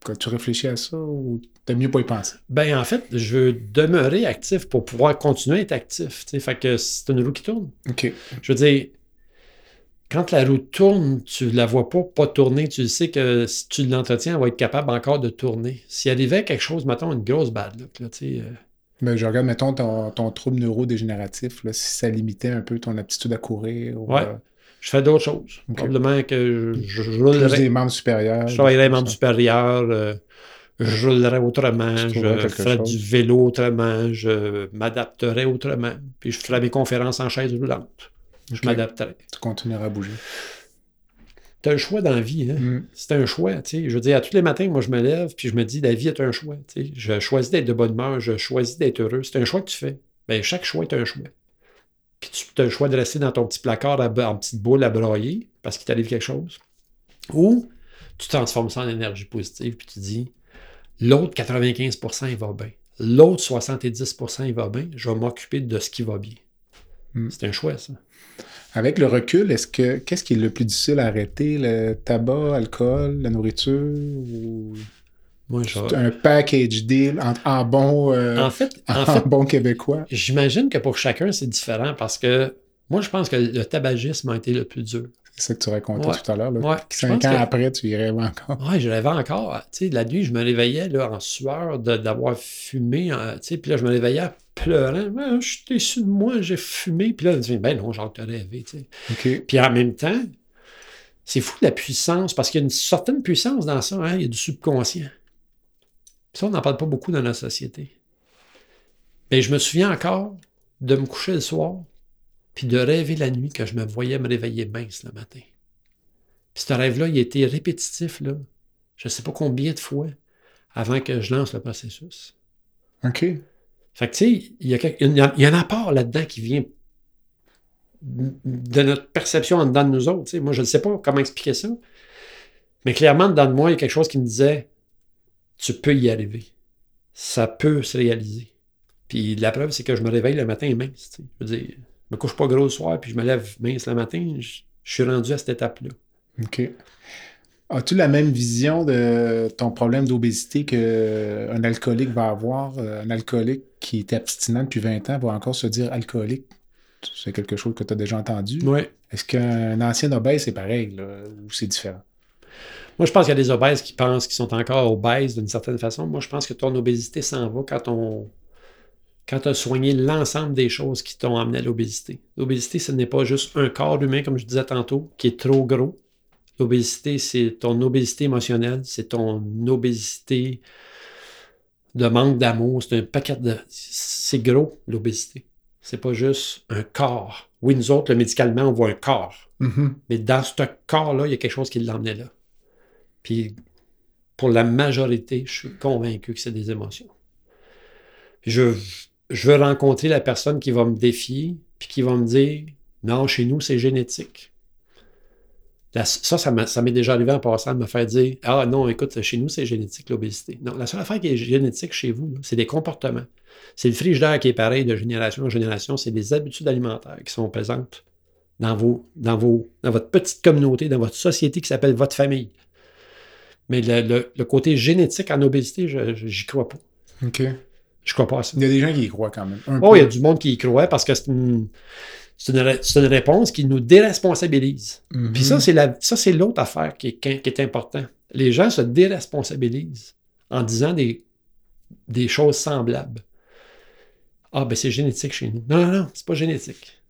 Speaker 1: Quand tu réfléchis à ça ou t'aimes mieux pas y penser?
Speaker 3: Ben, en fait, je veux demeurer actif pour pouvoir continuer à être actif. Fait que c'est une roue qui tourne.
Speaker 1: OK.
Speaker 3: Je veux dire, quand la roue tourne, tu la vois pas pas tourner. Tu sais que si tu l'entretiens, elle va être capable encore de tourner. S'il arrivait quelque chose, mettons, une grosse bad luck, là, tu sais, euh,
Speaker 1: Ben, je regarde, mettons, ton, ton trouble neurodégénératif, là, si ça limitait un peu ton aptitude à courir. Ou,
Speaker 3: Ouais.
Speaker 1: euh,
Speaker 3: je fais d'autres choses. Probablement que je, je, je
Speaker 1: plus
Speaker 3: roulerais-
Speaker 1: des membres supérieurs.
Speaker 3: Je travaillerais
Speaker 1: des
Speaker 3: membres supérieurs, euh, je roulerais autrement, je ferais
Speaker 1: chose.
Speaker 3: du vélo autrement, je m'adapterais autrement, puis je ferais mes conférences en chaise roulante. Je
Speaker 1: Ok.
Speaker 3: m'adapterais.
Speaker 1: Tu continueras à bouger.
Speaker 3: Tu as un choix dans la vie. Hein?
Speaker 1: Mm.
Speaker 3: C'est un choix. Je veux dire, à tous les matins, moi, je me lève, puis je me dis, la vie est un choix. Je choisis d'être de bonne humeur, je choisis d'être heureux. C'est un choix que tu fais. Ben, chaque choix est un choix. Puis tu as le choix de rester dans ton petit placard à- en petite boule à broyer parce qu'il t'arrive quelque chose. Ou tu transformes ça en énergie positive, puis tu dis, l'autre 95%, il va bien. L'autre 70%, il va bien. Je vais m'occuper de ce qui va bien.
Speaker 1: Mm.
Speaker 3: C'est un choix, ça.
Speaker 1: Avec le recul, est-ce que qu'est-ce qui est le plus difficile à arrêter? Le tabac, l'alcool, la nourriture ou
Speaker 3: Moi,
Speaker 1: un package deal en, en bon euh,
Speaker 3: En fait, en
Speaker 1: en
Speaker 3: fait
Speaker 1: bon québécois?
Speaker 3: J'imagine que pour chacun, c'est différent parce que moi, je pense que le tabagisme a été le plus dur.
Speaker 1: C'est ça que tu racontais
Speaker 3: Ouais.
Speaker 1: tout à l'heure.
Speaker 3: Ouais,
Speaker 1: Cinq ans
Speaker 3: que-
Speaker 1: après, tu y rêves encore.
Speaker 3: Ouais, je rêvais encore. Tu sais, la nuit, je me réveillais là, en sueur de- d'avoir fumé. tu sais, puis là, je me réveillais pleurant. Ah, je suis déçu de moi, j'ai fumé. Puis là, je me dis, ben non, t'as rêvé. tu sais.
Speaker 1: OK.
Speaker 3: Puis en même temps, c'est fou la puissance, parce qu'il y a une certaine puissance dans ça. hein, il y a du subconscient. Ça, on n'en parle pas beaucoup dans notre société. Mais je me souviens encore de me coucher le soir, puis de rêver la nuit que je me voyais me réveiller mince le matin. Puis ce rêve-là, il été répétitif, là, je ne sais pas combien de fois, avant que je lance le processus.
Speaker 1: OK.
Speaker 3: Fait que, tu sais, il y, a quelque- il y a il y a un apport là-dedans qui vient de notre perception en dedans de nous autres. tu sais. Moi, je ne sais pas comment expliquer ça. Mais clairement, dedans de moi, il y a quelque chose qui me disait Tu peux y arriver. Ça peut se réaliser. Puis la preuve, c'est que je me réveille le matin mince. tu sais. Je veux dire, me couche pas gros le soir, puis je me lève mince le matin. Je- Je suis rendu à cette étape-là.
Speaker 1: OK. As-tu la même vision de ton problème d'obésité qu'un alcoolique va avoir? Un alcoolique qui est abstinent depuis 20 ans va encore se dire alcoolique? C'est quelque chose que tu as déjà entendu?
Speaker 3: Oui.
Speaker 1: Est-ce qu'un ancien obèse, c'est pareil, là, ou c'est différent?
Speaker 3: Moi, je pense qu'il y a des obèses qui pensent qu'ils sont encore obèses d'une certaine façon. Moi, je pense que ton obésité s'en va quand on quand tu as soigné l'ensemble des choses qui t'ont amené à l'obésité. L'obésité, ce n'est pas juste un corps humain, comme je disais tantôt, qui est trop gros. L'obésité, c'est ton obésité émotionnelle, c'est ton obésité de manque d'amour, c'est un paquet de... C'est gros, l'obésité. C'est pas juste un corps. Oui, nous autres, le médicalement, on voit un corps.
Speaker 1: Mm-hmm.
Speaker 3: Mais dans ce corps-là, il y a quelque chose qui l'emmenait là. Puis, pour la majorité, je suis convaincu que c'est des émotions. Je, je veux rencontrer la personne qui va me défier, puis qui va me dire Non, chez nous, c'est génétique. ça, ça m'est déjà arrivé en passant de me faire dire Ah non, écoute, chez nous, c'est génétique, l'obésité. Non, la seule affaire qui est génétique chez vous, c'est des comportements. C'est le frigidaire qui est pareil de génération en génération. C'est des habitudes alimentaires qui sont présentes dans, vos, dans, votre petite communauté, dans votre société qui s'appelle votre famille. Mais le, côté génétique en obésité, j'y crois pas.
Speaker 1: OK.
Speaker 3: Je crois pas à ça.
Speaker 1: Il y a des gens qui y croient quand même.
Speaker 3: oh, il y a du monde qui y croit parce que c'est une, une, une, réponse qui nous déresponsabilise.
Speaker 1: Mm-hmm.
Speaker 3: Puis ça, c'est la, ça, c'est l'autre affaire qui est, qui est important. Les gens se déresponsabilisent en disant des, des choses semblables. Ah, ben c'est génétique chez nous. Non, non, non, c'est pas génétique.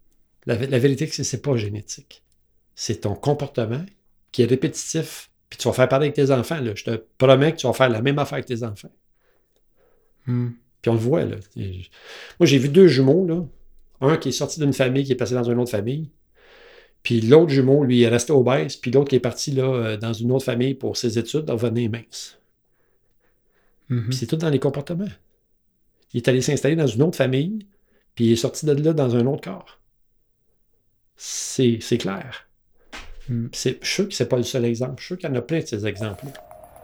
Speaker 3: La, la vérité, c'est que c'est pas génétique. C'est ton comportement qui est répétitif puis tu vas faire pareil avec tes enfants. Là. Je te promets que tu vas faire la même affaire avec tes enfants.
Speaker 1: Hmm.
Speaker 3: Puis on le voit. Là. Moi, j'ai vu deux jumeaux. Là. Un qui est sorti d'une famille, qui est passé dans une autre famille. Puis l'autre jumeau, lui, est resté obèse. Puis l'autre qui est parti là, euh, dans une autre famille pour ses études, devenir mince.
Speaker 1: Mm-hmm.
Speaker 3: Puis c'est tout dans les comportements. Il est allé s'installer dans une autre famille, puis il est sorti de là dans un autre corps. C'est clair.
Speaker 1: Hmm.
Speaker 3: Je suis sûr que ce n'est pas le seul exemple. Je suis sûr qu'il y en a plein de ces exemples-là.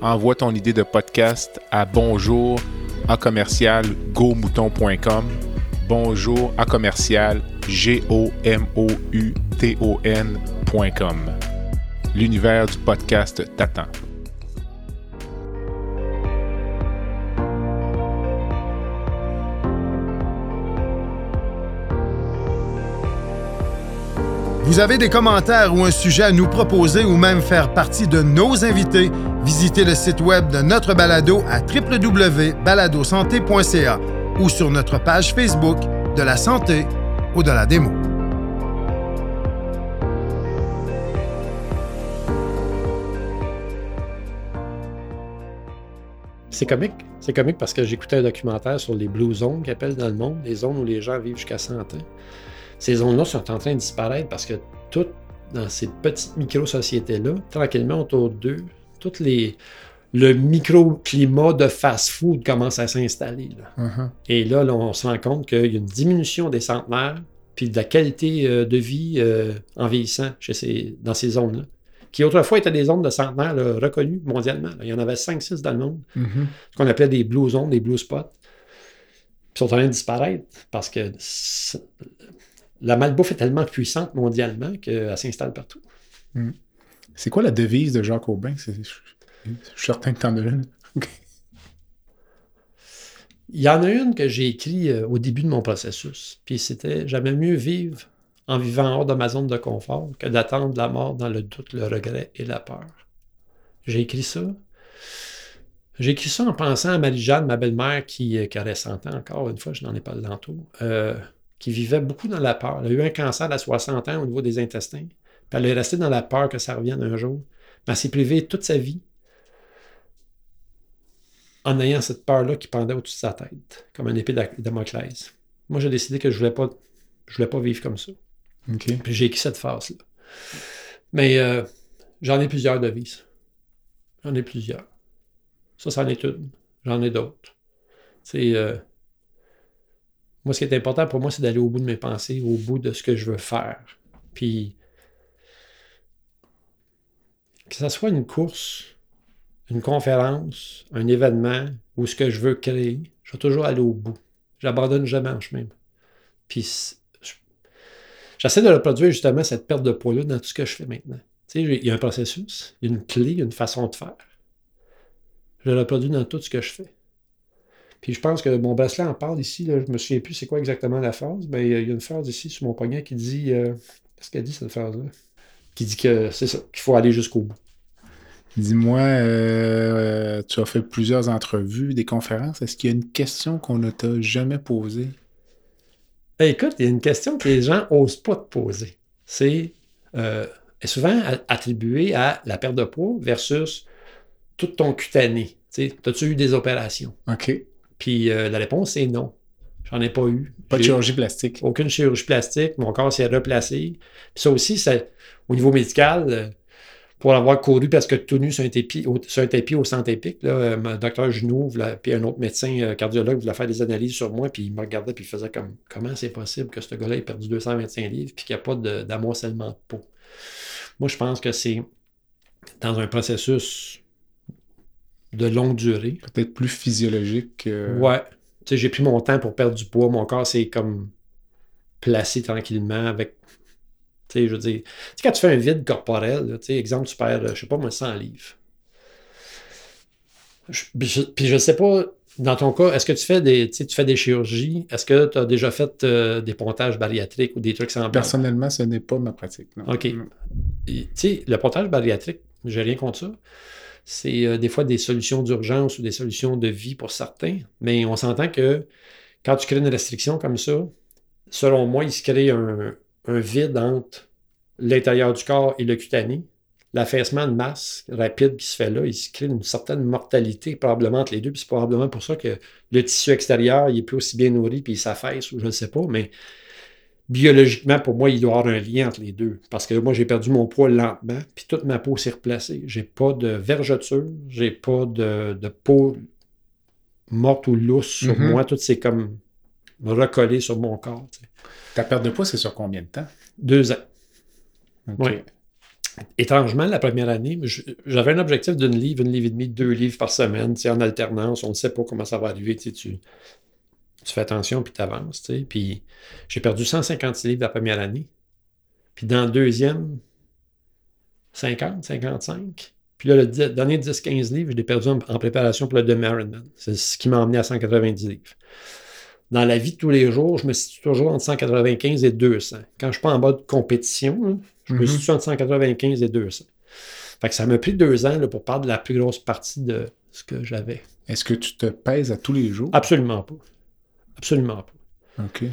Speaker 1: Envoie ton idée de podcast à bonjour à commercial gomouton.com. Bonjour à commercial g o. L'univers du podcast t'attend.
Speaker 2: Vous avez des commentaires ou un sujet à nous proposer ou même faire partie de nos invités, visitez le site web de notre balado à www.baladosanté.ca ou sur notre page Facebook de la santé ou de la démo.
Speaker 3: C'est comique. C'est comique parce que j'écoutais un documentaire sur les Blue Zones qu'ils appellent dans le monde, les zones où les gens vivent jusqu'à 100 ans ces zones-là sont en train de disparaître parce que toutes dans ces petites micro-sociétés-là, tranquillement autour d'eux, toutes les le microclimat de fast-food commence à s'installer.
Speaker 1: Uh-huh.
Speaker 3: Et là, on se rend compte qu'il y a une diminution des centenaires, puis de la qualité euh, de vie euh, en vieillissant chez ces, dans ces zones-là, qui autrefois étaient des zones de centenaires reconnues mondialement. Il y en avait 5-6 dans le monde,
Speaker 1: Mm-hmm.
Speaker 3: ce qu'on appelait des blue zones, des blue spots. Puis sont en train de disparaître parce que la malbouffe est tellement puissante mondialement qu'elle s'installe partout.
Speaker 1: C'est quoi la devise de Jacques Aubin? Je, suis certain que tu en as une.
Speaker 3: Il y en a une que j'ai écrite euh, au début de mon processus. Puis c'était J'aimais mieux vivre en vivant hors de ma zone de confort que d'attendre la mort dans le doute, le regret et la peur. J'ai écrit ça. J'ai écrit ça en pensant à Marie-Jeanne, ma belle-mère, qui, euh, qui aurait 100 ans encore, une fois, je n'en ai pas tantôt, euh, qui vivait beaucoup dans la peur. Elle a eu un cancer à 60 ans au niveau des intestins. Puis elle est restée dans la peur que ça revienne un jour. Mais elle s'est privée toute sa vie en ayant cette peur-là qui pendait au-dessus de sa tête, comme un épée de Damoclès. Moi, j'ai décidé que je voulais pas, je voulais pas vivre comme ça. Puis j'ai écrit cette phase-là. Mais euh, J'en ai plusieurs devises. J'en ai plusieurs. Ça, c'en est une. J'en ai d'autres. C'est. euh, moi, ce qui est important pour moi, c'est d'aller au bout de mes pensées, au bout de ce que je veux faire. Puis, que ce soit une course, une conférence, un événement ou ce que je veux créer, je vais toujours aller au bout. J'abandonne jamais en chemin. Puis, j'essaie de reproduire justement cette perte de poids-là dans tout ce que je fais maintenant. Tu sais, il y a un processus, une clé, une façon de faire. Je le reproduis dans tout ce que je fais. Puis je pense que mon bracelet en parle ici, là, je me souviens plus c'est quoi exactement la phrase. Ben, il y a il y a une phrase ici sur mon poignet qui dit. euh, Qu'est-ce qu'elle dit cette phrase-là? Qui dit que c'est ça, qu'il faut aller jusqu'au bout.
Speaker 1: Dis-moi, euh, tu as fait plusieurs entrevues, des conférences. Est-ce qu'il y a une question qu'on ne t'a jamais posée?
Speaker 3: Eh, écoute, il y a une question que les gens n'osent pas te poser. C'est euh, est souvent attribuée à la perte de poids versus tout ton cutané. As-tu eu des opérations?
Speaker 1: OK.
Speaker 3: Puis euh, la réponse est non. J'en ai pas eu.
Speaker 1: Pas de chirurgie plastique.
Speaker 3: aucune chirurgie plastique, mon corps s'est replacé. Puis ça aussi, c'est au niveau médical, euh, pour avoir couru parce que tout nu sur un tapis au, sur un tapis au centre épique, là, euh, mon docteur voulait- puis un autre médecin cardiologue voulait faire des analyses sur moi, puis il me regardait, puis il faisait comme comment c'est possible que ce gars-là ait perdu 225 livres, puis qu'il n'y a pas de- d'amoncellement de peau. Moi, je pense que c'est dans un processus de longue durée.
Speaker 1: Peut-être plus physiologique que...
Speaker 3: Ouais. Tu sais, j'ai pris mon temps pour perdre du poids. Mon corps s'est comme placé tranquillement avec. Tu sais, je veux dire. Tu sais, quand tu fais un vide corporel, là, tu sais, exemple, tu perds, euh, je sais pas moi, 100 livres. Je- puis je, puis je sais pas, dans ton cas, est-ce que tu fais des, tu sais, tu fais des chirurgies? Est-ce que tu as déjà fait euh, des pontages bariatriques ou des trucs semblables?
Speaker 1: Personnellement, ce n'est pas ma pratique. non.
Speaker 3: OK. Et, Tu sais, le pontage bariatrique, j'ai rien contre ça. C'est euh, des fois des solutions d'urgence ou des solutions de vie pour certains, mais on s'entend que quand tu crées une restriction comme ça, selon moi, il se crée un, vide entre l'intérieur du corps et le cutané. L'affaissement de masse rapide qui se fait là, il se crée une certaine mortalité probablement entre les deux. Puis c'est probablement pour ça que le tissu extérieur, il est plus aussi bien nourri, puis il s'affaisse, ou je ne sais pas, mais biologiquement, pour moi, il doit y avoir un lien entre les deux. Parce que moi, j'ai perdu mon poids lentement, puis toute ma peau s'est replacée. J'ai pas de vergeture, j'ai pas de, de peau morte ou lousse sur
Speaker 1: Mhm.
Speaker 3: moi. Tout s'est comme recollé sur mon corps. tu sais.
Speaker 1: Ta perte de poids, c'est sur combien de temps?
Speaker 3: Deux ans.
Speaker 1: OK.
Speaker 3: Oui. Étrangement, la première année, j'avais un objectif d'une livre, une livre et demie, deux livres par semaine, tu sais, en alternance. On ne sait pas comment ça va arriver. tu sais, Tu, tu fais attention puis tu avances. Puis j'ai perdu 156 livres la première année. Puis dans la deuxième, 50, 55. Puis là, le dernier 10-15 livres, je l'ai perdu en, en préparation pour le demi Ironman. C'est ce qui m'a emmené à 190 livres. Dans la vie de tous les jours, je me situe toujours entre 195 et 200. Quand je ne suis pas en mode compétition, là, je me
Speaker 1: Mhm.
Speaker 3: situe entre 195 et 200. Fait que ça m'a pris deux ans là, pour perdre la plus grosse partie de ce que j'avais.
Speaker 1: Est-ce que tu te pèses à tous les jours?
Speaker 3: Absolument pas. Absolument pas.
Speaker 1: OK.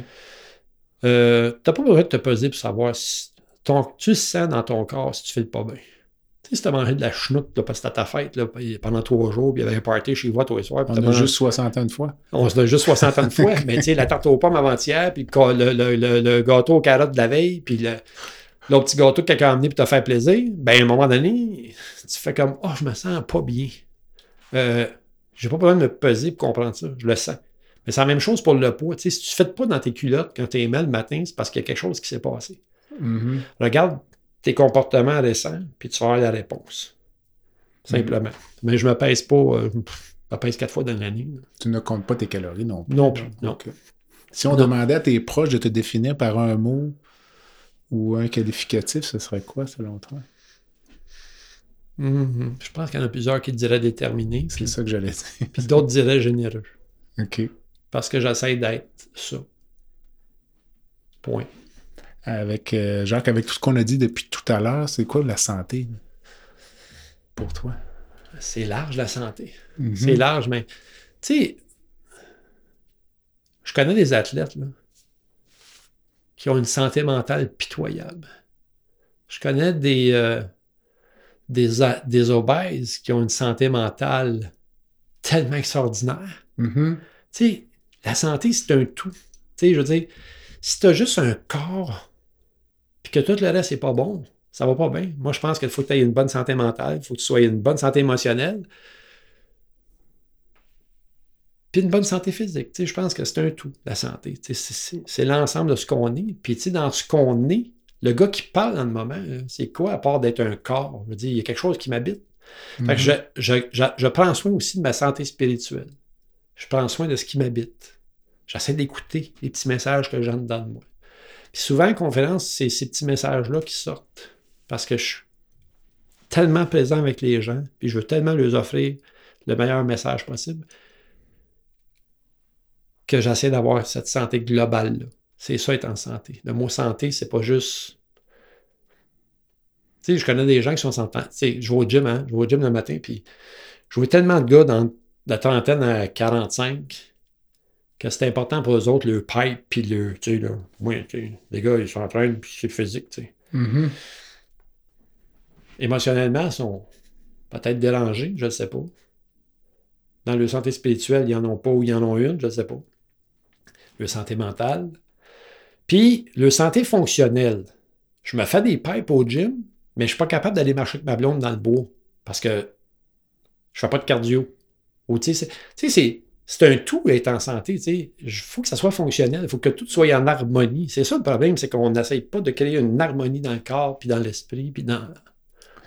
Speaker 3: Euh, t'as pas besoin de te peser pour savoir si ton, tu sens dans ton corps si tu fais pas bien. Tu sais, si t'as mangé de la chenoute là, parce que c'était ta fête là, pendant trois jours, puis il y avait un party chez vous tous les soirs.
Speaker 1: On a juste 60 ans de fois.
Speaker 3: On se l'a juste 60 ans de fois, mais tu sais, la tarte aux pommes avant-hier, puis le, le- le- le- le gâteau aux carottes de la veille, puis le, l'autre petit gâteau que quelqu'un a amené pour te faire plaisir, ben à un moment donné, tu fais comme Oh, je me sens pas bien. Euh, j'ai pas besoin de me peser pour comprendre ça, je le sens. Mais c'est la même chose pour le poids. Tu sais, si tu ne fais pas dans tes culottes quand tu es mal le matin, c'est parce qu'il y a quelque chose qui s'est passé.
Speaker 1: Mhm.
Speaker 3: Regarde tes comportements récents, puis tu vas avoir la réponse. Simplement. Mais je me pèse pas. euh, je me pèse quatre fois dans l'année.
Speaker 1: Tu ne comptes pas tes calories non plus.
Speaker 3: Non plus. Non.
Speaker 1: Si on demandait à tes proches de te définir par un mot ou un qualificatif, ce serait quoi selon toi?
Speaker 3: Mhm. Je pense qu'il y en a plusieurs qui diraient déterminé,
Speaker 1: C'est ça que j'allais dire.
Speaker 3: puis d'autres diraient généreux.
Speaker 1: OK.
Speaker 3: Parce que j'essaie d'être ça. Point.
Speaker 1: Avec euh, Jacques, avec tout ce qu'on a dit depuis tout à l'heure, c'est quoi la santé pour toi?
Speaker 3: C'est large la santé.
Speaker 1: Mhm.
Speaker 3: C'est large, mais tu sais, je connais des athlètes là, qui ont une santé mentale pitoyable. Je connais des, euh, des, des obèses qui ont une santé mentale tellement extraordinaire.
Speaker 1: Mhm.
Speaker 3: Tu sais, la santé, c'est un tout. Tu sais, je veux dire, si tu as juste un corps, puis que tout le reste n'est pas bon, ça va pas bien. Moi, je pense qu'il faut que tu aies une bonne santé mentale, il faut que tu sois une bonne santé émotionnelle, puis une bonne santé physique. je pense que c'est un tout, la santé. C'est l'ensemble de ce qu'on est. Puis dans ce qu'on est, le gars qui parle dans le moment, c'est quoi à part d'être un corps? Je veux dire, il y a quelque chose qui m'habite. Mhm. je, je, prends soin aussi de ma santé spirituelle. Je prends soin de ce qui m'habite. J'essaie d'écouter les petits messages que j'entends dans moi. Puis souvent, en conférence, c'est ces petits messages-là qui sortent. Parce que je suis tellement présent avec les gens, puis je veux tellement leur offrir le meilleur message possible, que j'essaie d'avoir cette santé globale-là. C'est ça être en santé. Le mot santé, c'est pas juste. Tu sais, je connais des gens qui sont santé. Tu sais, je vais au gym, hein? Je vais au gym le matin, puis je vois tellement de gars dans la trentaine à 45 que c'est important pour eux autres, le pipe, puis le. Tu sais, là, oui, les gars, ils s'entraînent, puis c'est physique, tu sais. Mm-hmm. Émotionnellement, ils sont peut-être dérangés, je ne sais pas. Dans le santé spirituelle, ils n'en ont pas ou ils en ont une, je ne sais pas. Le santé mentale, puis, le santé fonctionnelle. Je me fais des pipes au gym, mais je ne suis pas capable d'aller marcher avec ma blonde dans le bois parce que je ne fais pas de cardio. Ou, tu sais, c'est un tout être en santé. Il faut que ça soit fonctionnel. Il faut que tout soit en harmonie. C'est ça le problème, c'est qu'on n'essaye pas de créer une harmonie dans le corps, puis dans l'esprit, puis dans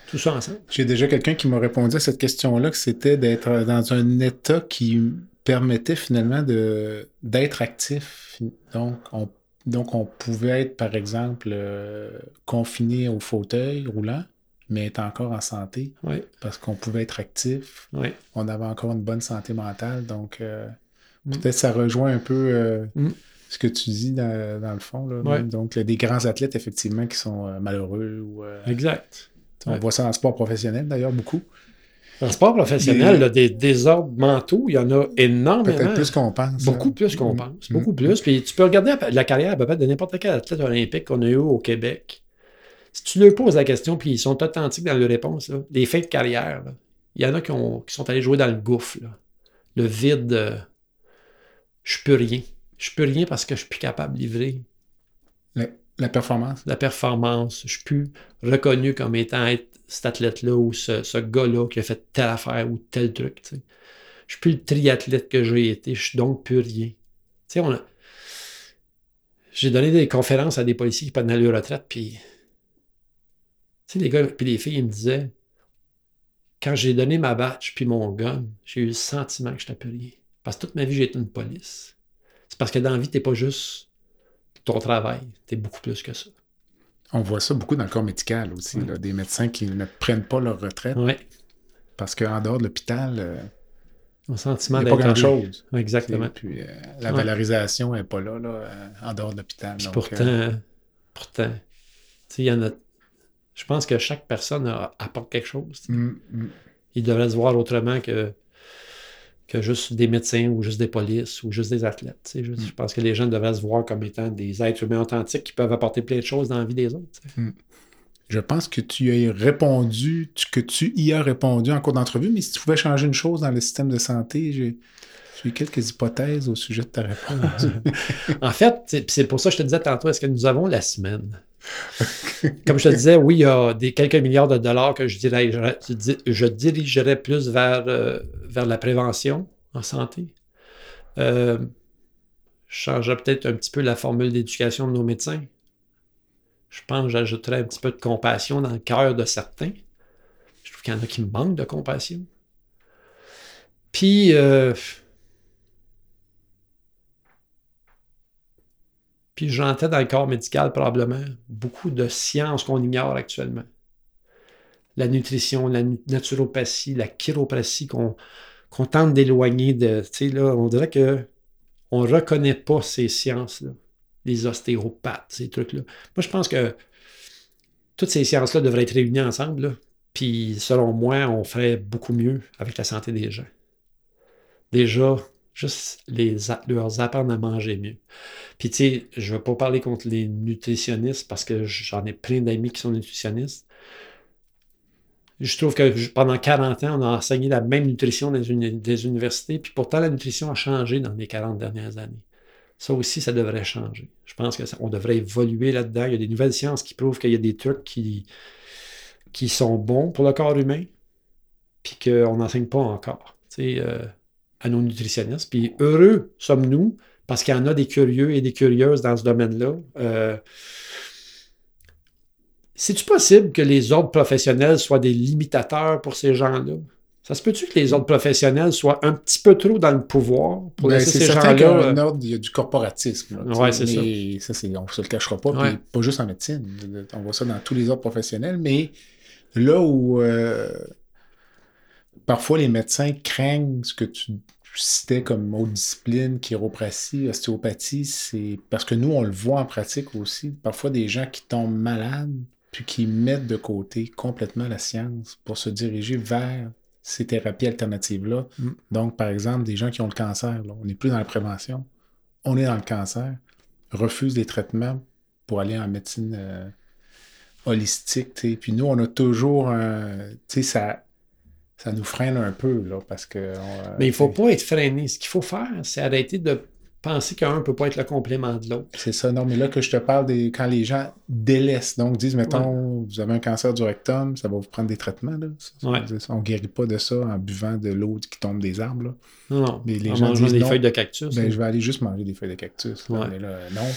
Speaker 3: tout ça ensemble.
Speaker 1: J'ai déjà quelqu'un qui m'a répondu à cette question-là, que c'était d'être dans un état qui permettait finalement d'être actif. Donc, on donc, on pouvait être, par exemple, euh, confiné au fauteuil roulant, mais être encore en santé. Parce qu'on pouvait être actif. On avait encore une bonne santé mentale. Donc, euh, mm. peut-être ça rejoint un peu euh, mm. ce que tu dis dans, le fond. Donc, il y a des grands athlètes, effectivement, qui sont malheureux. Ou,
Speaker 3: exact.
Speaker 1: On voit ça dans le sport professionnel, d'ailleurs, beaucoup.
Speaker 3: Dans le sport professionnel, des désordres mentaux, il y en a énormément.
Speaker 1: Peut-être plus qu'on pense.
Speaker 3: Beaucoup plus qu'on mm. pense. Beaucoup mm. plus. Puis tu peux regarder la carrière peut-être de n'importe quel athlète olympique qu'on a eu au Québec. Si tu leur poses la question, puis ils sont authentiques dans leurs réponses, les faits de carrière, il y en a qui, sont allés jouer dans le gouffre. Le vide, euh, je peux rien. Je peux rien parce que je suis plus capable de livrer.
Speaker 1: La, performance.
Speaker 3: La performance. Je suis plus reconnu comme étant être cet athlète-là ou ce, gars-là qui a fait telle affaire ou tel truc. Je ne suis plus le triathlète que j'ai été, je suis donc plus rien. On J'ai donné des conférences à des policiers qui prenaient leur retraite, puis les gars puis les filles, ils me disaient quand j'ai donné ma batch puis mon gun, j'ai eu le sentiment que je rien. Parce que toute ma vie, j'ai été une police. C'est parce que dans la vie, tu n'es pas juste ton travail, tu es beaucoup plus que ça.
Speaker 1: On voit ça beaucoup dans le corps médical aussi, des médecins qui ne prennent pas leur retraite.
Speaker 3: Oui.
Speaker 1: Parce qu'en dehors de l'hôpital,
Speaker 3: euh, sentiment
Speaker 1: il n'y a pas grand-chose.
Speaker 3: Exactement.
Speaker 1: puis euh, la valorisation n'est pas là, là euh, en dehors de l'hôpital.
Speaker 3: pourtant, pourtant, il y en a. Je pense que chaque personne apporte quelque chose. Mm, mm. Il devrait se voir autrement que que juste des médecins ou juste des polices ou juste des athlètes. Je, mm. je, pense que les gens devraient se voir comme étant des êtres humains authentiques qui peuvent apporter plein de choses dans la vie des autres. Mm.
Speaker 1: Je pense que tu as répondu, que tu y as répondu en cours d'entrevue, mais si tu pouvais changer une chose dans le système de santé, j'ai quelques hypothèses au sujet de ta réponse.
Speaker 3: en fait, c'est pour ça que je te disais tantôt, est-ce que nous avons la semaine? Comme je te disais, oui, il y a des quelques milliards de dollars que je, dirais, je, dirigerais plus vers, euh, vers la prévention en santé. Euh, je changerais peut-être un petit peu la formule d'éducation de nos médecins. Je pense que j'ajouterais un petit peu de compassion dans le cœur de certains. Je trouve qu'il y en a qui manquent de compassion. Puis, euh, Puis j'entends dans le corps médical probablement beaucoup de sciences qu'on ignore actuellement. La nutrition, la naturopathie, la chiropratie qu'on tente d'éloigner de. Là, on dirait que on ne reconnaît pas ces sciences-là. Les ostéopathes, ces trucs-là. Moi, je pense que toutes ces sciences-là devraient être réunies ensemble. Puis, selon moi, on ferait beaucoup mieux avec la santé des gens. Déjà, juste les, leur apprendre à manger mieux. Puis, tu sais, je ne veux pas parler contre les nutritionnistes parce que j'en ai plein d'amis qui sont nutritionnistes. Je trouve que pendant 40 ans, on a enseigné la même nutrition dans des universités, puis pourtant la nutrition a changé dans les 40 dernières années. Ça aussi, ça devrait changer. Je pense qu'on devrait évoluer là-dedans. Il y a des nouvelles sciences qui prouvent qu'il y a des trucs qui, qui sont bons pour le corps humain, puis qu'on n'enseigne pas encore euh, à nos nutritionnistes. Puis heureux sommes-nous, parce qu'il y en a des curieux et des curieuses dans ce domaine-là. Euh, c'est-tu possible que les ordres professionnels soient des limitateurs pour ces gens-là? Ça se peut-tu que les ordres professionnels soient un petit peu trop dans le pouvoir
Speaker 1: pour ben, laisser ces gens-là? ordre, il y a du corporatisme.
Speaker 3: Oui, c'est ça.
Speaker 1: ça on ne se le cachera pas. pas juste en médecine. On voit ça dans tous les ordres professionnels. Mais là où euh, parfois les médecins craignent ce que tu citais comme autre discipline, chiropratie, ostéopathie, c'est parce que nous, on le voit en pratique aussi. Parfois, des gens qui tombent malades puis qui mettent de côté complètement la science pour se diriger vers ces thérapies alternatives-là. Mm. Donc, par exemple, des gens qui ont le cancer, on n'est plus dans la prévention, on est dans le cancer, refusent des traitements pour aller en médecine euh, holistique. Puis nous, on a toujours un. Tu sais, ça, ça nous freine un peu, là, parce que.
Speaker 3: Mais il ne faut pas être freiné. Ce qu'il faut faire, c'est arrêter de penser qu'un ne peut pas être le complément de l'autre.
Speaker 1: C'est ça. Non, mais là que je te parle des quand les gens délaissent, donc disent, mettons, vous avez un cancer du rectum, ça va vous prendre des traitements. Là. On ne guérit pas de ça en buvant de l'eau qui tombe des arbres. Là.
Speaker 3: Non, mais les en gens disent, des feuilles de cactus.
Speaker 1: Ben, je vais aller juste manger des feuilles de cactus. mais là, non,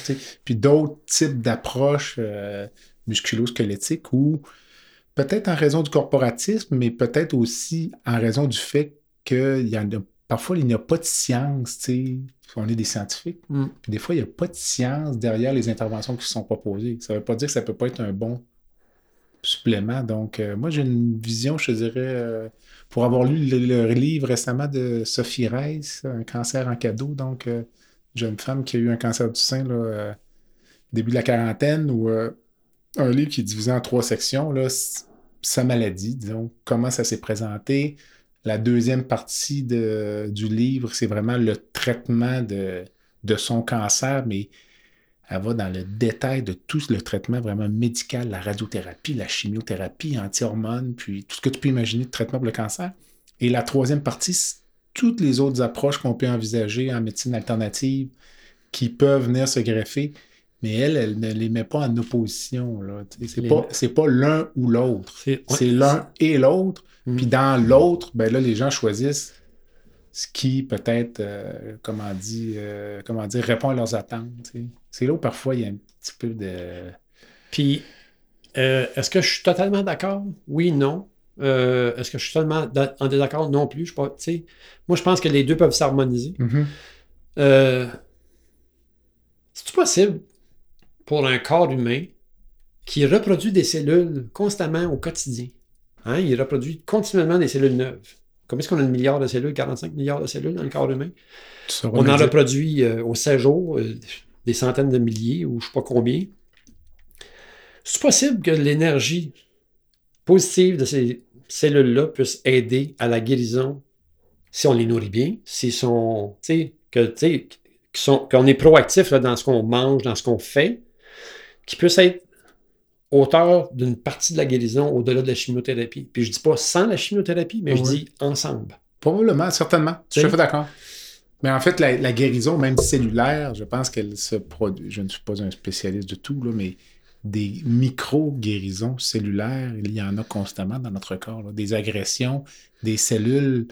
Speaker 1: Puis d'autres types d'approches euh, musculo-squelettiques où peut-être en raison du corporatisme, mais peut-être aussi en raison du fait qu'il y en a parfois, il n'y a pas de science, tu sais. On est des scientifiques. Mm. Puis des fois, il n'y a pas de science derrière les interventions qui sont proposées. Ça ne veut pas dire que ça ne peut pas être un bon supplément. Donc, euh, moi, j'ai une vision, je te dirais, euh, pour avoir lu le, livre récemment de Sophie Reiss, Un cancer en cadeau. Donc, euh, jeune femme qui a eu un cancer du sein, là, début de la quarantaine, ou un livre qui est divisé en trois sections, là, sa maladie, disons, comment ça s'est présenté, la deuxième partie du livre, c'est vraiment le traitement de, son cancer, mais elle va dans le détail de tout le traitement vraiment médical, la radiothérapie, la chimiothérapie, anti-hormones, puis tout ce que tu peux imaginer de traitement pour le cancer. Et la troisième partie, toutes les autres approches qu'on peut envisager en médecine alternative qui peuvent venir se greffer, mais elle, elle ne les met pas en opposition. C'est pas, pas l'un ou l'autre. C'est l'un et l'autre. Puis mm. dans l'autre, ben là, les gens choisissent ce qui peut-être, euh, comment, dit, euh, comment dire, répond à leurs attentes. C'est là où parfois il y a un petit peu de.
Speaker 3: Puis, euh, est-ce que je suis totalement d'accord? Oui, non. est-ce que je suis totalement en désaccord? Non plus. Je pas, moi, je pense que les deux peuvent s'harmoniser. Mm-hmm. C'est possible pour un corps humain qui reproduit des cellules constamment au quotidien Hein, il reproduit continuellement des cellules neuves. Combien est-ce qu'on a de milliards de cellules? 45 milliards de cellules dans le corps humain? On en reproduit euh, au 16 jours euh, des centaines de milliers ou je ne sais pas combien. C'est possible que l'énergie positive de ces cellules-là puisse aider à la guérison si on les nourrit bien, si sont, que, qu'on est proactif dans ce qu'on mange, dans ce qu'on fait, qui puisse être auteur d'une partie de la guérison au-delà de la chimiothérapie. Puis je dis pas sans la chimiothérapie, mais je dis ensemble.
Speaker 1: Probablement, certainement. Je suis d'accord. Mais en fait, la, guérison, même cellulaire, je pense qu'elle se produit. Je ne suis pas un spécialiste de tout, là, mais des micro-guérisons cellulaires, il y en a constamment dans notre corps. Des agressions, des cellules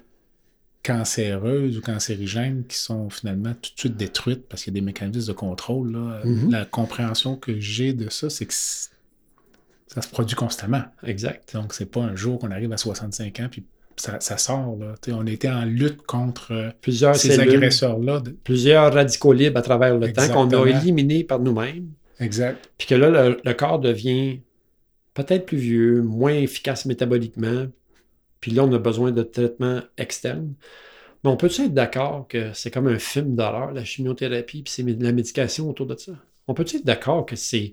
Speaker 1: cancéreuses ou cancérigènes qui sont finalement tout de suite détruites parce qu'il y a des mécanismes de contrôle. Mm-hmm. La compréhension que j'ai de ça, c'est que ça se produit constamment.
Speaker 3: Exact.
Speaker 1: Donc, c'est pas un jour qu'on arrive à 65 ans puis ça, sort. Là. on était en lutte contre euh,
Speaker 3: plusieurs
Speaker 1: ces agresseurs-là.
Speaker 3: Plusieurs radicaux libres à travers le temps qu'on a éliminés par nous-mêmes.
Speaker 1: Exact.
Speaker 3: Puis que là, le, corps devient peut-être plus vieux, moins efficace métaboliquement. Puis là, on a besoin de traitements externes. Mais on peut-tu être d'accord que c'est comme un film d'horreur, la chimiothérapie, puis c'est la médication autour de ça? On peut-tu être d'accord que c'est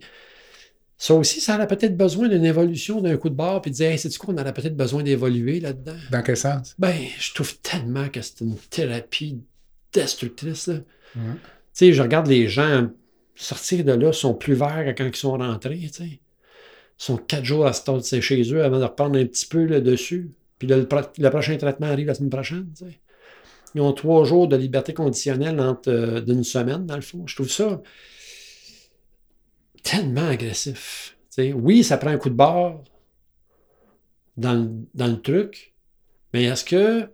Speaker 3: ça aussi, ça a peut-être besoin d'une évolution d'un coup de barre, puis de dire, hey, c'est quoi, on aurait peut-être besoin d'évoluer là-dedans?
Speaker 1: Dans quel sens?
Speaker 3: Ben, je trouve tellement que c'est une thérapie destructrice. Là. Tu sais, je regarde les gens sortir de là, sont plus verts que quand ils sont rentrés. Tu sais. Ils sont quatre jours à se chez eux avant de reprendre un petit peu le Puis le, prochain traitement arrive la semaine prochaine. Tu sais. ils ont trois jours de liberté conditionnelle entre euh, d'une semaine, dans le fond. Je trouve ça tellement agressif. sais, oui, ça prend un coup de barre dans, le- dans le truc, mais est-ce que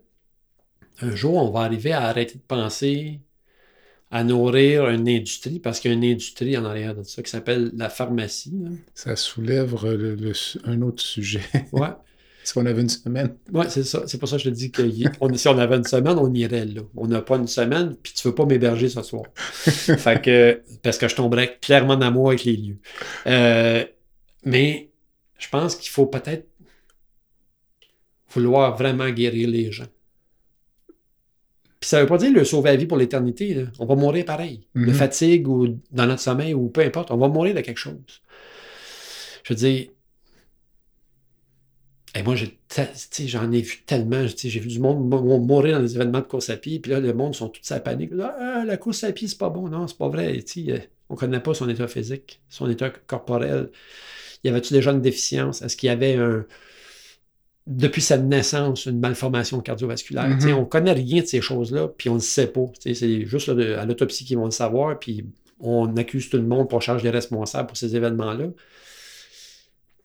Speaker 3: un jour on va arriver à arrêter de penser à nourrir une industrie, parce qu'il y a une industrie en arrière de ça qui s'appelle la pharmacie. là.
Speaker 1: Ça soulève le- le- un autre sujet.
Speaker 3: Ouais.
Speaker 1: Si on avait une semaine.
Speaker 3: Ouais, c'est ça. C'est pour ça que je te dis que on- si on avait une semaine, on irait là. On n'a pas une semaine, puis tu veux pas m'héberger ce soir. fait que, parce que je tomberais clairement en amour avec les lieux. Euh, mais je pense qu'il faut peut-être vouloir vraiment guérir les gens. Puis ça veut pas dire le sauver la vie pour l'éternité. là. On va mourir pareil. De
Speaker 1: Mhm.
Speaker 3: fatigue ou dans notre sommeil ou peu importe. On va mourir de quelque chose. Je veux dire, et moi, j'en ai vu tellement. J'ai vu du monde mou- mourir dans des événements de course à pied. Puis là, le monde sont tous à panique. Ah, la course à pied, c'est pas bon. Non, c'est pas vrai. On ne connaît pas son état physique, son état corporel. Y avait-tu déjà une déficience? Est-ce qu'il y avait un. Depuis sa naissance, une malformation cardiovasculaire?
Speaker 1: Mhm.
Speaker 3: Sais, On ne connaît rien de ces choses-là, puis on ne le sait pas. C'est juste là, à l'autopsie qu'ils vont le savoir, puis on accuse tout le monde pour charge des responsables pour ces événements-là.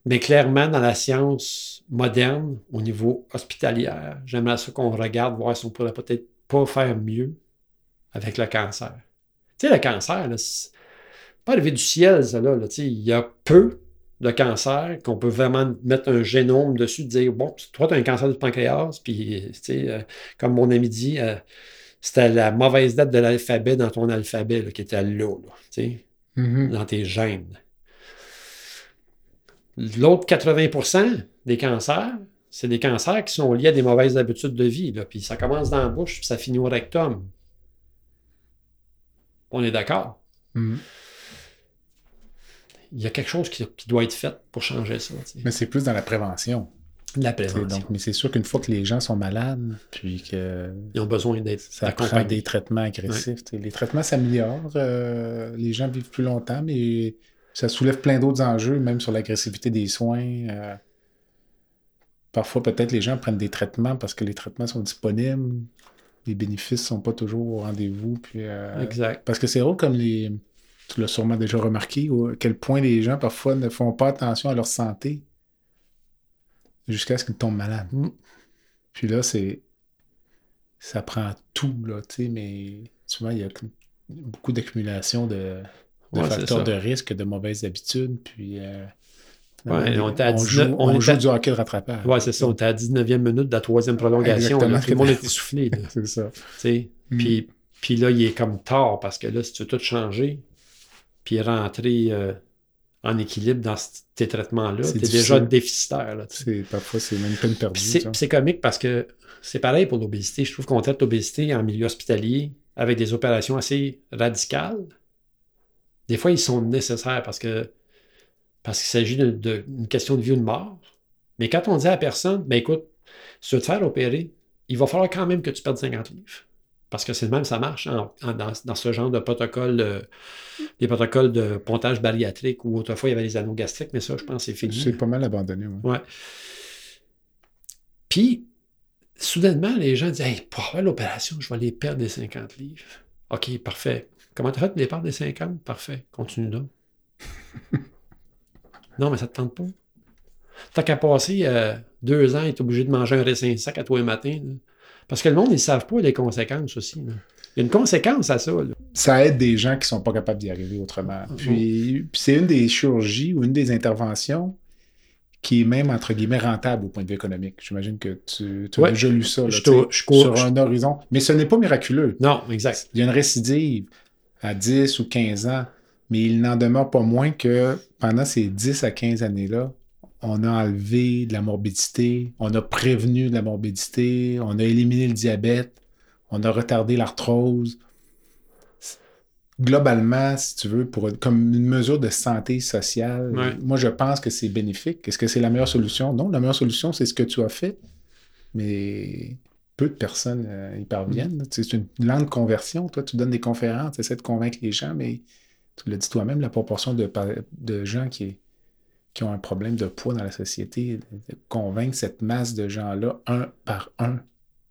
Speaker 3: Mais clairement, dans la science moderne, au niveau hospitalière, j'aimerais ça qu'on regarde, voir si on pourrait peut-être pas faire mieux avec le cancer. Tu sais, le cancer, là, c'est pas arrivé du ciel, ça, là. là, tu sais, il y a peu de cancers qu'on peut vraiment mettre un génome dessus, dire, bon, toi, tu as un cancer du pancréas, puis, tu sais, euh, comme mon ami dit, euh, c'était la mauvaise date de l'alphabet dans ton alphabet là, qui était là, là, tu sais
Speaker 1: Mhm.
Speaker 3: dans tes gènes. L'autre 80% des cancers, c'est des cancers qui sont liés à des mauvaises habitudes de vie. Là. Puis ça commence dans la bouche, puis ça finit au rectum. On est d'accord?
Speaker 1: Mhm.
Speaker 3: Il y a quelque chose qui, qui doit être fait pour changer ça.
Speaker 1: Mais c'est plus dans la prévention.
Speaker 3: La prévention.
Speaker 1: Donc, mais c'est sûr qu'une fois que les gens sont malades, puis que
Speaker 3: Ils ont besoin d'être
Speaker 1: ça prend des traitements agressifs, les traitements s'améliorent, euh, les gens vivent plus longtemps, mais ça soulève plein d'autres enjeux, même sur l'agressivité des soins. euh. Parfois, peut-être les gens prennent des traitements parce que les traitements sont disponibles, les bénéfices ne sont pas toujours au rendez-vous. Puis, euh,
Speaker 3: Exact.
Speaker 1: Parce que c'est drôle comme les. Tu l'as sûrement déjà remarqué, à quel point les gens parfois ne font pas attention à leur santé jusqu'à ce qu'ils tombent malades.
Speaker 3: Mm.
Speaker 1: Puis là, c'est. Ça prend tout, là, tu sais, mais souvent, il y a beaucoup d'accumulation de, de
Speaker 3: Ouais,
Speaker 1: facteurs de risque, de mauvaises habitudes, puis. euh,
Speaker 3: Ouais, on à 19
Speaker 1: joue,
Speaker 3: on
Speaker 1: on joue
Speaker 3: était-
Speaker 1: du hockey de rattrapage.
Speaker 3: Ouais, c'est ça. On était à la 19e minute de la troisième prolongation. là. Tout le monde était soufflé. là.
Speaker 1: C'est ça. Mm.
Speaker 3: Puis, puis là, il est comme tard parce que là, si tu veux tout changer, puis rentrer euh, en équilibre dans tes traitements-là,
Speaker 1: C'est
Speaker 3: tu es déjà
Speaker 1: difficile.
Speaker 3: déficitaire. Là,
Speaker 1: parfois, c'est même peine perdue.
Speaker 3: C'est comique parce que c'est pareil pour l'obésité. Je trouve qu'on traite l'obésité en milieu hospitalier avec des opérations assez radicales. Des fois, ils sont nécessaires parce que parce qu'il s'agit d'une question de vie ou de mort. Mais quand on dit à la personne, ben écoute, si tu veux te faire opérer, il va falloir quand même que tu perdes 50 livres. Parce que c'est de même, ça marche en- en- dans, dans ce genre de protocole, euh, des protocoles de pontage bariatrique où autrefois il y avait les anneaux gastriques, mais ça, je pense, c'est fini.
Speaker 1: C'est pas mal abandonné. ouais.
Speaker 3: Ouais. Puis, soudainement, les gens disent Hey, pour l'opération, je vais les perdre des 50 livres. OK, parfait. Comment tu as fait les perdre des 50 Parfait. Continue donc. non, mais ça te tente pas. T'as qu'à passer euh, deux ans et t'es obligé de manger un raisin sec à toi le matin. là. Parce que le monde, ils ne savent pas les conséquences aussi. là. Il y a une conséquence à ça. là.
Speaker 1: ça aide des gens qui sont pas capables d'y arriver autrement. Puis, puis c'est une des chirurgies ou une des interventions qui est même, entre guillemets, rentable au point de vue économique. J'imagine que tu, tu as
Speaker 3: Ouais.
Speaker 1: déjà lu ça, là,
Speaker 3: Je je
Speaker 1: sur un horizon. Mais ce n'est pas miraculeux.
Speaker 3: Non, exact.
Speaker 1: Il y a une récidive à 10 ou 15 ans, mais il n'en demeure pas moins que pendant ces 10 à 15 années-là, on a enlevé de la morbidité, on a prévenu de la morbidité, on a éliminé le diabète, on a retardé l'arthrose. Globalement, si tu veux, pour, comme une mesure de santé sociale,
Speaker 3: Ouais.
Speaker 1: moi je pense que c'est bénéfique. Est-ce que c'est la meilleure solution? Non, la meilleure solution, c'est ce que tu as fait, mais peu de personnes euh, y parviennent. Sais, C'est une lente conversion. Toi, tu donnes des conférences, tu essaies de convaincre les gens, mais tu l'as dit toi-même, la proportion de, gens qui, qui ont un problème de poids dans la société, de convaincre cette masse de gens-là, un par un,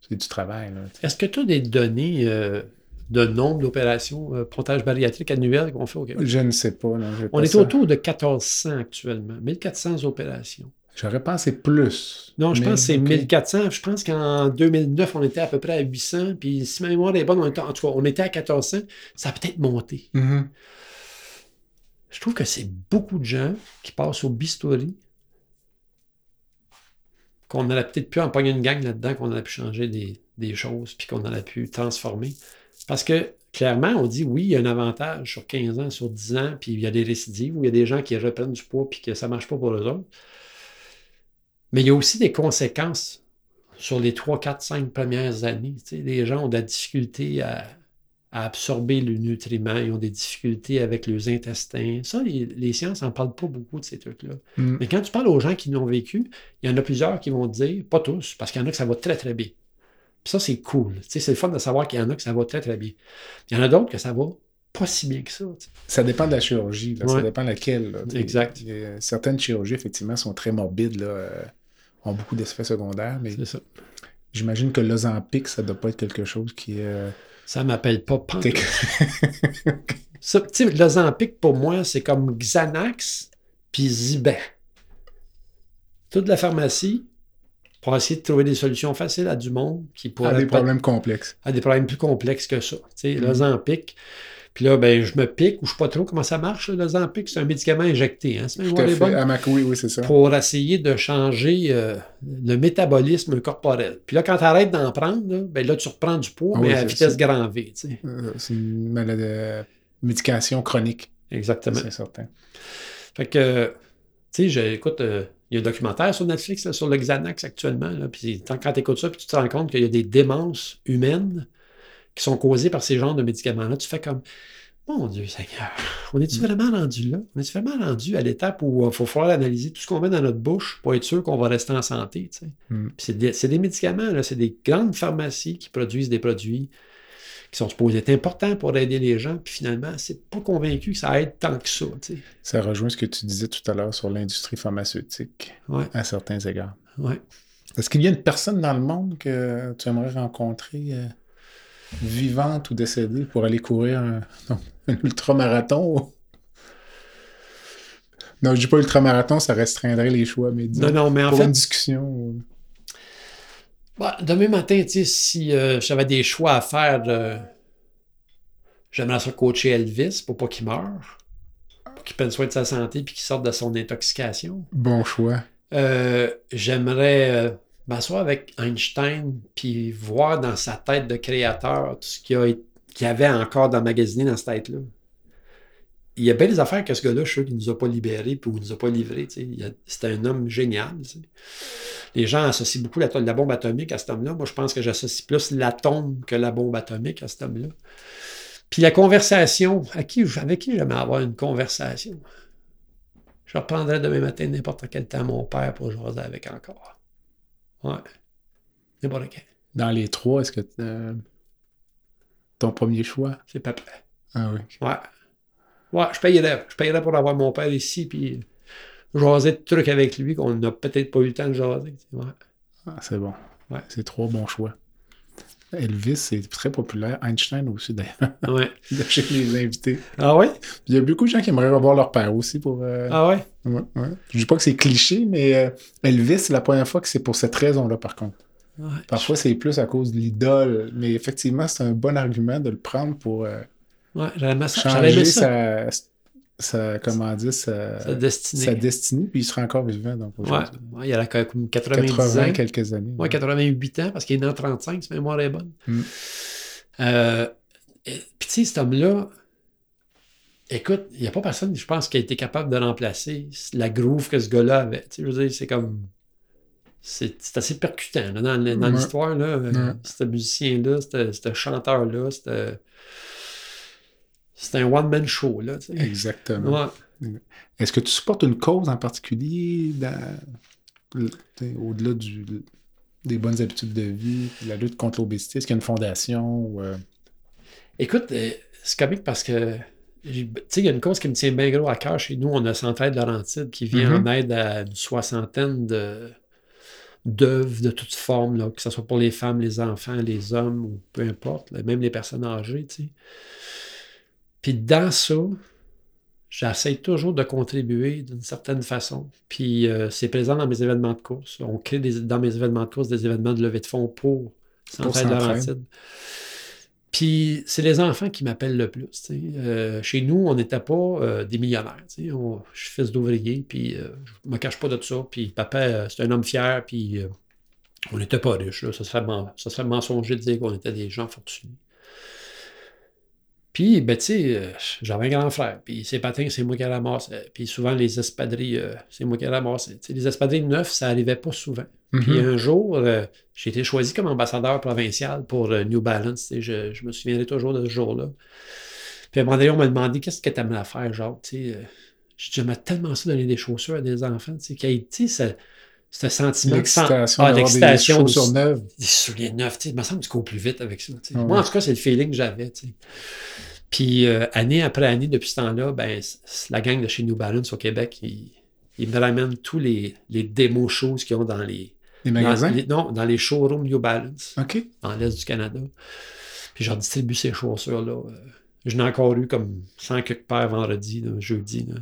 Speaker 1: c'est du travail.
Speaker 3: Est-ce que tu as des données euh, de nombre d'opérations euh, pontage bariatrique annuelles qu'on fait au Québec?
Speaker 1: Je ne sais pas. non,
Speaker 3: On
Speaker 1: pas
Speaker 3: est
Speaker 1: ça.
Speaker 3: autour de 1400 actuellement, 1400 opérations.
Speaker 1: J'aurais pensé plus.
Speaker 3: Non, je
Speaker 1: mais
Speaker 3: pense que c'est
Speaker 1: ok.
Speaker 3: 1400. Je pense qu'en 2009, on était à peu près à 800. Puis si ma mémoire est bonne, on était, en tout cas, on était à 1400. Ça a peut-être monté.
Speaker 1: Mhm.
Speaker 3: Je trouve que c'est beaucoup de gens qui passent au bistouri. Qu'on aurait peut-être pu empoigner une gang là-dedans, qu'on aurait pu changer des, des choses, puis qu'on aurait pu transformer. Parce que clairement, on dit oui, il y a un avantage sur 15 ans, sur 10 ans, puis il y a des récidives, ou il y a des gens qui reprennent du poids, puis que ça ne marche pas pour eux autres. Mais il y a aussi des conséquences sur les 3, 4, 5 premières années. Tu sais, les gens ont de la difficulté à, à absorber le nutriment, ils ont des difficultés avec leurs intestins. Ça, les, les sciences n'en parlent pas beaucoup de ces trucs-là.
Speaker 1: Mm.
Speaker 3: Mais quand tu parles aux gens qui l'ont vécu, il y en a plusieurs qui vont te dire, pas tous, parce qu'il y en a que ça va très très bien. Puis ça, c'est cool. Tu sais, c'est le fun de savoir qu'il y en a que ça va très très bien. Il y en a d'autres que ça va pas si bien que ça.
Speaker 1: Ça dépend de la chirurgie. là, Ça dépend laquelle. là, tu sais.
Speaker 3: Exact.
Speaker 1: Certaines chirurgies, effectivement, sont très morbides, là, euh, ont beaucoup d'effets secondaires, mais j'imagine que l'Ozempic, ça doit pas être quelque chose qui est... euh,
Speaker 3: Ça m'appelle pas sais, l'Ozempic, pour moi, c'est comme Xanax puis Ziban. Toute la pharmacie pour essayer de trouver des solutions faciles à du monde qui pourrait
Speaker 1: à des problèmes complexes.
Speaker 3: à des problèmes plus complexes que ça. Tu sais,
Speaker 1: Mhm.
Speaker 3: l'Ozempic. Puis là, ben, je me pique ou je sais pas trop comment ça marche. là, L'Ozempic, c'est un médicament injecté. Hein,
Speaker 1: Tout à fait. oui, oui, c'est ça.
Speaker 3: pour essayer de changer euh, le métabolisme corporel. Puis là, quand tu arrêtes d'en prendre, là, ben là, tu reprends du poids,
Speaker 1: Ah
Speaker 3: mais
Speaker 1: oui,
Speaker 3: à vitesse grand V. tu sais.
Speaker 1: Euh, C'est une maladie, euh, médication chronique,
Speaker 3: Exactement.
Speaker 1: c'est certain.
Speaker 3: Fait que, tu sais, écoute, euh, il y a un documentaire sur Netflix là, sur le Xanax actuellement. Là, puis quand tu écoutes ça, puis tu te rends compte qu'il y a des démences humaines qui sont causées par ces genres de médicaments-là, tu fais comme, mon Dieu Seigneur, on est-tu
Speaker 1: Mm.
Speaker 3: vraiment rendu là? On est-tu vraiment rendu à l'étape où il faut falloir analyser tout ce qu'on met dans notre bouche pour être sûr qu'on va rester en santé? tu sais?
Speaker 1: Mm.
Speaker 3: C'est des, médicaments, c'est des grandes pharmacies qui produisent des produits qui sont supposés être importants pour aider les gens, puis finalement, c'est pas convaincu que ça aide tant que ça. tu sais.
Speaker 1: Ça rejoint ce que tu disais tout à l'heure sur l'industrie pharmaceutique,
Speaker 3: Ouais,
Speaker 1: à certains égards.
Speaker 3: ouais.
Speaker 1: Est-ce qu'il y a une personne dans le monde que tu aimerais rencontrer, euh, vivante ou décédée, pour aller courir un, non, un ultramarathon? Non, je dis pas ultramarathon, ça restreindrait les choix, mais disons,
Speaker 3: Non, non, mais en
Speaker 1: pour
Speaker 3: fait,
Speaker 1: une discussion.
Speaker 3: bah, demain matin, si euh, j'avais des choix à faire, j'aimerais ça coacher Elvis pour pas qu'il meure, pour qu'il prenne soin de sa santé puis qu'il sorte de son intoxication.
Speaker 1: Bon choix.
Speaker 3: Euh, j'aimerais euh, m'asseoir avec Einstein puis voir dans sa tête de créateur tout ce qu'il y avait encore d'emmagasiné dans cette tête-là. Il y a bien des affaires que ce gars-là, je suis qu'il ne nous a pas libérés puis il nous a pas livrés. C'était un homme génial. Les gens associent beaucoup la, la bombe atomique à cet homme-là. Moi, je pense que j'associe plus l'atome que la bombe atomique à cet homme-là. Puis la conversation, avec qui j'aimerais avoir une conversation? Je reprendrai demain matin n'importe quel temps mon père pour jaser avec encore. Ouais. N'importe quel.
Speaker 1: Dans les trois, est-ce que euh, ton premier choix?
Speaker 3: C'est prêt.
Speaker 1: Ah oui.
Speaker 3: Ouais. Ouais, je payerais. Je payerais pour avoir mon père ici, puis jaser de trucs avec lui qu'on n'a peut-être pas eu le temps de jaser. Ouais.
Speaker 1: Ah, c'est bon.
Speaker 3: Ouais.
Speaker 1: C'est trois bons choix. Elvis, c'est très populaire. Einstein aussi, d'ailleurs,
Speaker 3: Ouais.
Speaker 1: chez les invités.
Speaker 3: Ah ouais?
Speaker 1: Il y a beaucoup de gens qui aimeraient revoir leur père aussi pour. euh,
Speaker 3: Ah ouais?
Speaker 1: ouais, ouais. Je dis pas que c'est cliché, mais euh, Elvis, c'est la première fois que c'est pour cette raison-là, par contre.
Speaker 3: Ouais.
Speaker 1: Parfois, c'est plus à cause de l'idole, mais effectivement, c'est un bon argument de le prendre pour euh,
Speaker 3: Ouais, ça.
Speaker 1: Changer
Speaker 3: ça.
Speaker 1: sa, sa, comment dire, sa,
Speaker 3: Sa destinée.
Speaker 1: sa destinée, puis il sera encore vivant. Donc,
Speaker 3: Ouais. Ouais, il a comme 90
Speaker 1: 80
Speaker 3: ans.
Speaker 1: quelques années.
Speaker 3: Ouais, 88 ans, parce qu'il est né en 35, si ma mémoire est bonne.
Speaker 1: Mm.
Speaker 3: Euh, Puis, tu sais, cet homme-là, écoute, il n'y a pas personne, je pense, qui a été capable de remplacer la groove que ce gars-là avait. Tu sais, je veux dire, c'est comme. C'est c'est assez percutant là, dans, le- dans
Speaker 1: Ouais.
Speaker 3: l'histoire. là.
Speaker 1: Ouais.
Speaker 3: Ce musicien-là, ce chanteur-là. C'était un one-man show, là.
Speaker 1: Exactement.
Speaker 3: Ouais.
Speaker 1: Est-ce que tu supportes une cause en particulier dans- t'sais, au-delà du, des bonnes habitudes de vie, la lutte contre l'obésité? Est-ce qu'il y a une fondation? Ou, euh,
Speaker 3: Écoute, euh, c'est comique parce que j'ai- tu sais, il y a une cause qui me tient bien gros à cœur chez nous. On a Centraide Laurentide qui vient
Speaker 1: Mhm.
Speaker 3: en aide à une soixantaine de, d'œuvres de toutes formes, là, que ce soit pour les femmes, les enfants, les hommes, ou peu importe, là, même les personnes âgées. tu sais. Puis dans ça, j'essaie toujours de contribuer d'une certaine façon. Puis euh, c'est présent dans mes événements de course. On crée des- dans mes événements de course des événements de levée de fonds pour Centraide. Laurentide. Puis c'est les enfants qui m'appellent le plus. Euh, chez nous, on n'était pas euh, des millionnaires. On- je suis fils d'ouvrier, puis je me cache pas de ça. Puis papa, c'est un homme fier, puis on n'était pas riches. Là. Ça, serait, ça serait mensonger de dire qu'on était des gens fortunés. Puis, ben, tu sais, euh, j'avais un grand frère. Puis, ses patins, c'est moi qui les ramassais. Puis, souvent, les espadrilles, euh, c'est moi qui sais, les espadrilles neufs, ça arrivait pas souvent. Puis,
Speaker 1: Mhm.
Speaker 3: un jour, euh, j'ai été choisi comme ambassadeur provincial pour euh, New Balance. Je, je me souviendrai toujours de ce jour-là. Puis, à un moment donné, on m'a demandé qu'est-ce que tu aimerais faire, genre, tu sais. euh, J'ai dit, j'aimerais tellement ça donner des chaussures à des enfants, tu sais, qu'il ce, sentiment de sen-
Speaker 1: L'excitation
Speaker 3: ah,
Speaker 1: d'avoir des neuves.
Speaker 3: des souliers neufs, tu sais, il me semble que tu cours plus vite avec ça.
Speaker 1: Ah
Speaker 3: Moi, en tout cas, c'est le feeling que j'avais. Puis, euh, année après année, depuis ce temps-là, ben, la gang de chez New Balance au Québec, ils, ils me ramènent tous les, les démos choses qu'ils ont dans les,
Speaker 1: Les
Speaker 3: dans
Speaker 1: magasins?
Speaker 3: les- non, dans les showrooms New Balance,
Speaker 1: OK.
Speaker 3: dans l'Est du Canada. Puis, je leur distribue ces chaussures-là. euh. Je n'ai encore eu comme 100 quelques paires vendredi, là, jeudi. là.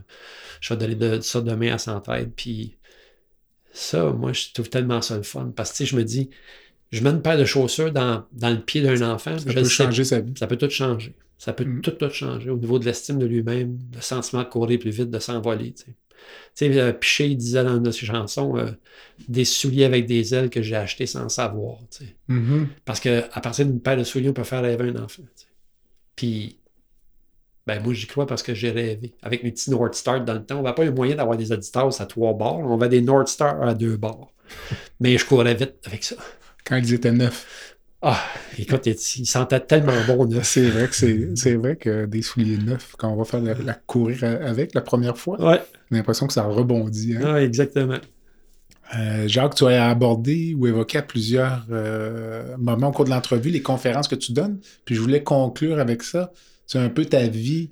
Speaker 3: Je vais donner de, ça demain à Centraide. Puis, ça, moi, je trouve tellement ça le fun. Parce que, je me dis, je mets une paire de chaussures dans, dans le pied d'un enfant.
Speaker 1: Ça
Speaker 3: je
Speaker 1: peut
Speaker 3: le sais
Speaker 1: changer sa vie.
Speaker 3: ça peut tout changer. Ça peut
Speaker 1: Mm.
Speaker 3: tout, tout changer au niveau de l'estime de lui-même, le sentiment de courir plus vite, de s'envoler. Tu sais, Tu sais, euh, Piché, il disait dans une de ses chansons euh, des souliers avec des ailes que j'ai achetés sans savoir. tu sais.
Speaker 1: Mhm.
Speaker 3: Parce qu'à partir d'une paire de souliers, on peut faire rêver un enfant. Puis, ben moi, j'y crois parce que j'ai rêvé. Avec mes petits North Star dans le temps, on va pas un moyen d'avoir des auditeurs à trois bords. On va des North Star à deux bords. Mais je courais vite avec ça.
Speaker 1: Quand ils étaient neufs.
Speaker 3: Ah, écoute, il, il sentait tellement bon, neuf.
Speaker 1: C'est vrai que c'est vrai que des souliers neufs, quand on va faire la, la courir avec la première fois,
Speaker 3: Ouais,
Speaker 1: j'ai l'impression que ça rebondit. hein.
Speaker 3: ouais, exactement.
Speaker 1: Euh, Jacques, tu as abordé ou évoqué à plusieurs euh, moments au cours de l'entrevue les conférences que tu donnes. Puis je voulais conclure avec ça. C'est un peu ta vie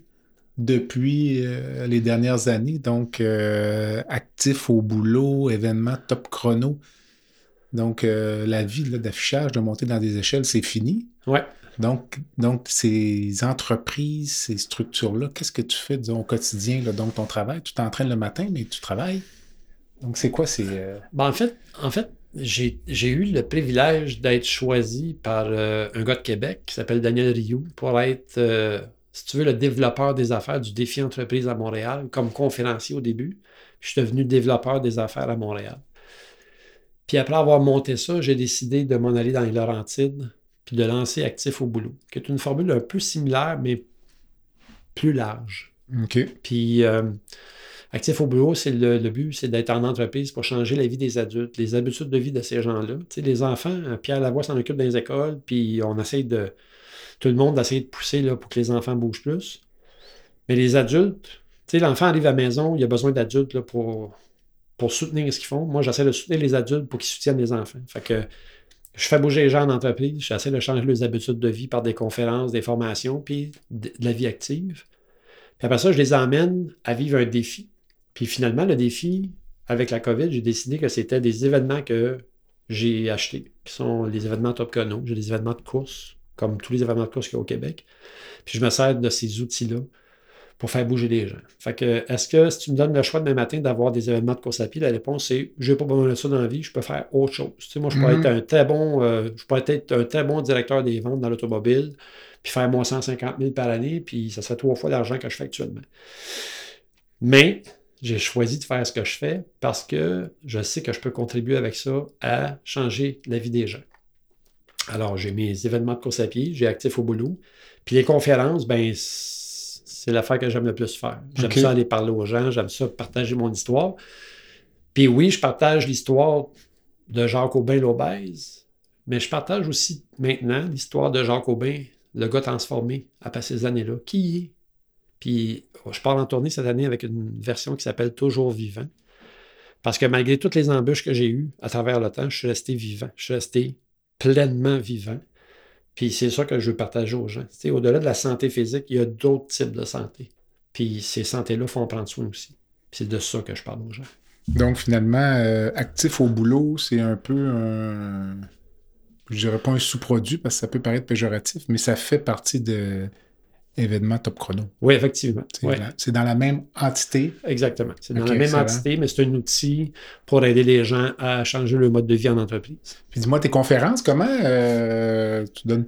Speaker 1: depuis euh, les dernières années. Donc, euh, actif au boulot, événements top chrono. Donc, euh, la vie d'affichage, de monter dans des échelles, c'est fini.
Speaker 3: Ouais.
Speaker 1: Donc, donc, ces entreprises, ces structures-là, qu'est-ce que tu fais disons, au quotidien? Là? Donc, ton travail, tu t'entraînes le matin, mais tu travailles. Donc, c'est quoi ces.
Speaker 3: Ben, en fait, en fait j'ai eu le privilège d'être choisi par euh, un gars de Québec qui s'appelle Daniel Rioux pour être, euh, si tu veux, le développeur des affaires du défi entreprise à Montréal, comme conférencier au début. Puis je suis devenu développeur des affaires à Montréal. Puis après avoir monté ça, j'ai décidé de m'en aller dans les Laurentides, puis de lancer Actif au boulot, qui est une formule un peu similaire, mais plus large.
Speaker 1: OK.
Speaker 3: Puis, euh, Actif au bureau, c'est le, but, c'est d'être en entreprise pour changer la vie des adultes, les habitudes de vie de ces gens-là. Les enfants, euh, Pierre Lavoie s'en occupe dans les écoles, puis on essaye de. Tout le monde essaie de pousser là, pour que les enfants bougent plus. Mais les adultes, l'enfant arrive à la maison, il a besoin d'adultes pour, pour soutenir ce qu'ils font. Moi, j'essaie de soutenir les adultes pour qu'ils soutiennent les enfants. Fait je fais bouger les gens en entreprise, j'essaie de changer leurs habitudes de vie par des conférences, des formations, puis de, de la vie active. Puis après ça, je les emmène à vivre un défi. Puis finalement, le défi, avec la COVID, j'ai décidé que c'était des événements que j'ai achetés, qui sont les événements Top Chrono. J'ai des événements de course, comme tous les événements de course qu'il y a au Québec. Puis je me sers de ces outils-là pour faire bouger les gens. Fait que, est-ce que si tu me donnes le choix demain matin d'avoir des événements de course à pied, la réponse c'est je n'ai pas besoin de ça dans la vie, je peux faire autre chose. Tu sais, moi, je pourrais
Speaker 1: Mhm.
Speaker 3: être un très bon, euh, je pourrais être un très bon directeur des ventes dans l'automobile, puis faire moi 150 000 par année, puis ça serait trois fois l'argent que je fais actuellement. Mais j'ai choisi de faire ce que je fais parce que je sais que je peux contribuer avec ça à changer la vie des gens. Alors, j'ai mes événements de course à pied, j'ai actif au boulot. Puis les conférences, ben, c'est l'affaire que j'aime le plus faire. J'aime ça aller parler aux gens, j'aime ça partager mon histoire. Puis oui, je partage l'histoire de Jacques Aubin l'obèse, mais je partage aussi maintenant l'histoire de Jacques Aubin, le gars transformé après ces années-là. Qui est? Puis je pars en tournée cette année avec une version qui s'appelle Toujours vivant. Parce que malgré toutes les embûches que j'ai eues à travers le temps, je suis resté vivant. Je suis resté pleinement vivant. Puis c'est ça que je veux partager aux gens. Au-delà de la santé physique, il y a d'autres types de santé. Puis ces santé-là font prendre soin aussi. C'est de ça que je parle aux gens.
Speaker 1: Donc, finalement, euh, actif au boulot, c'est un peu un. Je dirais pas un sous-produit parce que ça peut paraître péjoratif, mais ça fait partie de événements top chrono.
Speaker 3: Oui, effectivement.
Speaker 1: C'est
Speaker 3: Ouais.
Speaker 1: dans la même entité.
Speaker 3: Exactement. C'est dans la même
Speaker 1: excellent.
Speaker 3: entité, mais c'est un outil pour aider les gens à changer le mode de vie en entreprise.
Speaker 1: Puis dis-moi, tes conférences, comment euh, tu donnes.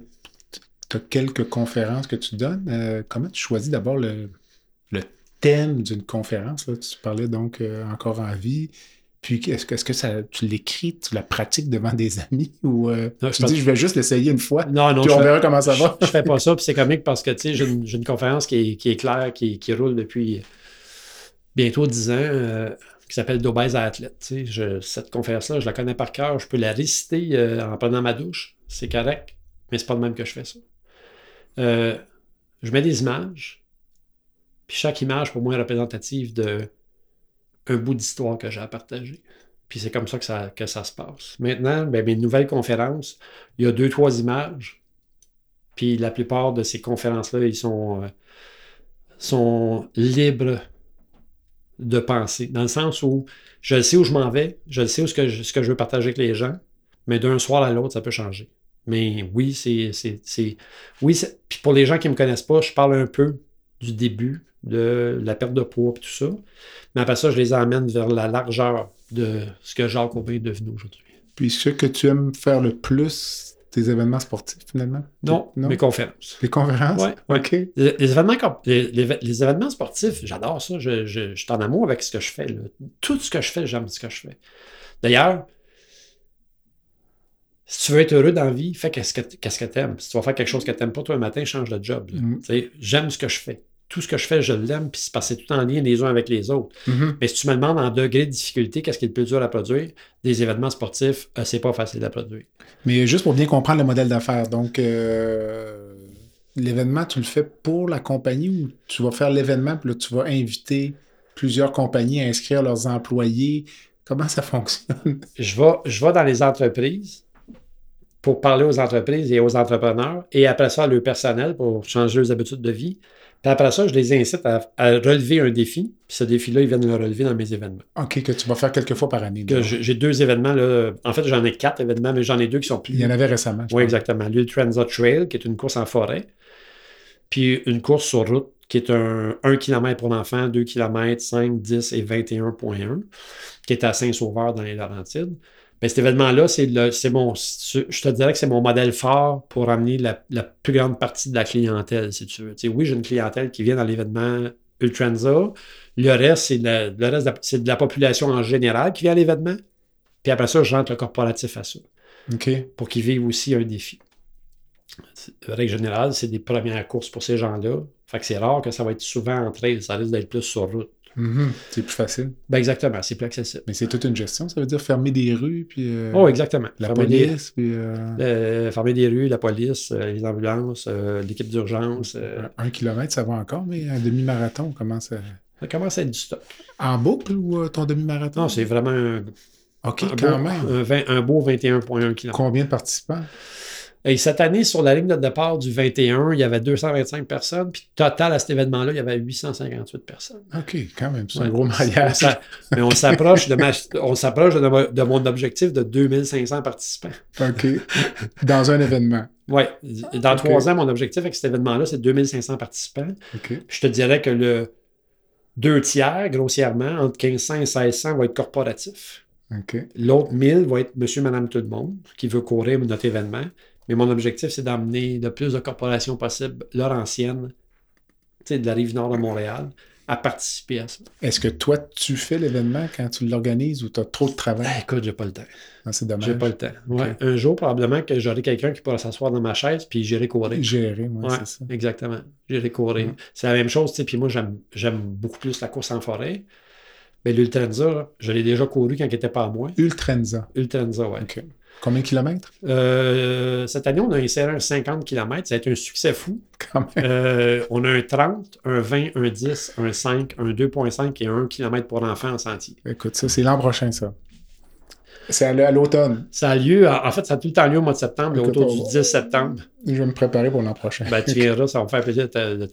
Speaker 1: Tu as quelques conférences que tu donnes. euh, comment tu choisis d'abord le, le thème d'une conférence? là? Tu parlais donc euh, encore en vie. Puis est-ce que, ça, tu l'écris, tu la pratiques devant des amis ou euh,
Speaker 3: Non,
Speaker 1: tu
Speaker 3: je
Speaker 1: dis je vais juste l'essayer une fois,
Speaker 3: Non, non,
Speaker 1: puis on
Speaker 3: fais-
Speaker 1: verra comment ça va?
Speaker 3: Je, je fais pas ça, puis c'est comique parce que tu sais, j'ai une, conférence qui est, qui est claire, qui, qui roule depuis bientôt 10 ans, euh, qui s'appelle d'obèse à athlète. Tu sais, je- cette conférence-là, je la connais par cœur, je peux la réciter euh, en prenant ma douche, c'est correct, mais c'est pas de même que je fais ça. Je mets des images, puis chaque image pour moi est représentative de un bout d'histoire que j'ai à partager. Puis c'est comme ça que, ça se passe. Maintenant, ben, mes nouvelles conférences, il y a deux, trois images. Puis la plupart de ces conférences-là, ils sont, euh, sont libres de penser. Dans le sens où je sais où je m'en vais, je sais où ce que je, veux partager avec les gens, mais d'un soir à l'autre, ça peut changer. Mais oui, c'est. Oui, puis pour les gens qui ne me connaissent pas, je parle un peu du début, de la perte de poids et tout ça. Mais après ça, je les emmène vers la largeur de ce que Jacques Aubin est devenu aujourd'hui.
Speaker 1: Puis ce que tu aimes faire le plus, tes événements sportifs finalement?
Speaker 3: Non,
Speaker 1: non?
Speaker 3: mes conférences.
Speaker 1: Les conférences?
Speaker 3: Ouais.
Speaker 1: OK.
Speaker 3: Les, les événements, les, événements sportifs, j'adore ça. Je, je- je suis en amour avec ce que je fais. là. Tout ce que je fais, j'aime ce que je fais. D'ailleurs, si tu veux être heureux dans la vie, fais qu'est-ce que que t'aimes. Si tu vas faire quelque chose que t'aimes pas toi un matin, change de job.
Speaker 1: Mm.
Speaker 3: Tu sais, J'aime ce que je fais. Tout ce que je fais, je l'aime, puis c'est parce que c'est tout en lien les uns avec les autres.
Speaker 1: Mhm.
Speaker 3: Mais si tu me demandes en degré de difficulté, qu'est-ce qui est le plus dur à produire, des événements sportifs, euh, c'est pas facile à produire.
Speaker 1: Mais juste pour bien comprendre le modèle d'affaires, donc euh, l'événement, tu le fais pour la compagnie ou tu vas faire l'événement, puis là, tu vas inviter plusieurs compagnies à inscrire leurs employés? Comment ça fonctionne?
Speaker 3: je vais, je vais dans les entreprises pour parler aux entreprises et aux entrepreneurs, et après ça, leur personnel pour changer leurs habitudes de vie. Puis après ça, je les incite à, à relever un défi. Puis ce défi-là, ils viennent le relever dans mes événements.
Speaker 1: OK, que tu vas faire quelques fois par année.
Speaker 3: J'ai deux événements. Là. En fait, j'en ai quatre événements, mais j'en ai deux qui sont plus.
Speaker 1: Il y en avait récemment.
Speaker 3: Oui, exactement. L'Ultranza Trail, qui est une course en forêt. Puis une course sur route, qui est un 1 km pour l'enfant, 2 km, 5, 10 et 21.1, qui est à Saint-Sauveur dans les Laurentides. Ben, cet événement-là, c'est le- c'est mon. Je te dirais que c'est mon modèle fort pour amener la, la plus grande partie de la clientèle, si tu veux. Tu sais, oui, j'ai une clientèle qui vient dans l'événement Ultranza. Le reste, c'est de, la- le reste de de la population en général qui vient à l'événement. Puis après ça, je rentre le corporatif à ça pour qu'ils vivent aussi un défi. Règle générale, c'est des premières courses pour ces gens-là. Fait que c'est rare que ça va être souvent en trail, ça risque d'être plus sur route.
Speaker 1: Mhm. C'est plus facile.
Speaker 3: Ben exactement, c'est plus accessible.
Speaker 1: Mais c'est toute une gestion. Ça veut dire fermer des rues, puis euh,
Speaker 3: Oh, exactement.
Speaker 1: la
Speaker 3: Fermer des-
Speaker 1: police, puis euh,
Speaker 3: euh, fermer des rues, la police, les ambulances, l'équipe d'urgence.
Speaker 1: un kilomètre, ça va encore, mais un demi-marathon, comment ça...
Speaker 3: ça commence à être du stock.
Speaker 1: En boucle ou ton demi-marathon?
Speaker 3: Non, c'est vraiment un,
Speaker 1: OK,
Speaker 3: un
Speaker 1: quand
Speaker 3: beau,
Speaker 1: même.
Speaker 3: un, vingt- un beau 21,1 km.
Speaker 1: Combien de participants?
Speaker 3: Et cette année, sur la ligne de départ du 21, il y avait 225 personnes. Puis total, à cet événement-là, il y avait 858 personnes.
Speaker 1: OK, quand même. C'est un gros mariage.
Speaker 3: Mais on s'approche de, ma- on s'approche de, mo- de mon objectif de 2500 participants.
Speaker 1: OK. Dans un événement.
Speaker 3: Oui. Dans
Speaker 1: Ok.
Speaker 3: trois ans, mon objectif avec cet événement-là, c'est 2500 participants.
Speaker 1: OK.
Speaker 3: Puis je te dirais que le deux tiers, grossièrement, entre 1500 et 1600, va être corporatif.
Speaker 1: OK.
Speaker 3: L'autre 1000 va être monsieur, madame, tout le monde qui veut courir notre événement. Mais mon objectif, c'est d'emmener le plus de corporations possible, Laurentienne, tu sais, de la rive nord de Montréal, à participer à ça.
Speaker 1: Est-ce que toi, tu fais l'événement quand tu l'organises ou tu as trop de travail?
Speaker 3: Ben, écoute, j'ai pas le temps.
Speaker 1: Ah, c'est dommage.
Speaker 3: J'ai pas le temps. Ouais. Un jour, probablement que j'aurai quelqu'un qui pourra s'asseoir dans ma chaise puis j'irai courir.
Speaker 1: Gérer, moi,
Speaker 3: Ouais,
Speaker 1: c'est ça.
Speaker 3: exactement. J'irai courir.
Speaker 1: Ouais.
Speaker 3: C'est la même chose, tu sais. Puis moi, j'aime beaucoup plus la course en forêt. Mais l'Ultranza, je l'ai déjà couru quand il n'était pas à moi.
Speaker 1: Ultranza.
Speaker 3: Ultranza.
Speaker 1: OK. Combien de kilomètres?
Speaker 3: Euh, cette année, on a inséré un 50 km. Ça a été un succès fou.
Speaker 1: Quand même.
Speaker 3: Euh, on a un 30, un 20, un 10, un 5, un 2,5 et un 1 km pour enfant en sentier.
Speaker 1: Écoute, ça, c'est l'an prochain, ça. C'est à l'automne.
Speaker 3: Ça a lieu, en fait, ça a tout le temps lieu au mois de septembre,
Speaker 1: Écoute,
Speaker 3: autour du
Speaker 1: va-
Speaker 3: 10 septembre.
Speaker 1: Je vais me préparer pour l'an prochain.
Speaker 3: Ben, tu viendras, ça va me faire plaisir de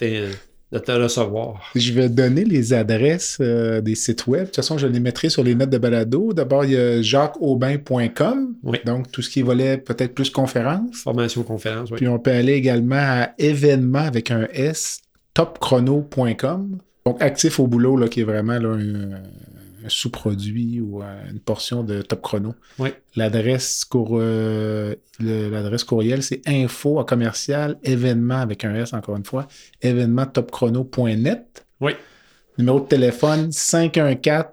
Speaker 3: de te recevoir.
Speaker 1: Je vais donner les adresses euh, des sites web. De toute façon, je les mettrai sur les notes de balado. D'abord, il y a jacqueaubin.com.
Speaker 3: Oui.
Speaker 1: Donc, tout ce qui volait peut-être plus conférence.
Speaker 3: Formation conférence, oui.
Speaker 1: Puis on peut aller également à événement avec un S, topchrono.com. Donc, actif au boulot, là, qui est vraiment là, un, un sous-produit ou euh, une portion de Top Chrono.
Speaker 3: Oui.
Speaker 1: L'adresse cour- euh, l'adresse courriel, c'est info à commercial événement avec un S encore une fois, événementtopchrono.net.
Speaker 3: Oui.
Speaker 1: Numéro de téléphone 514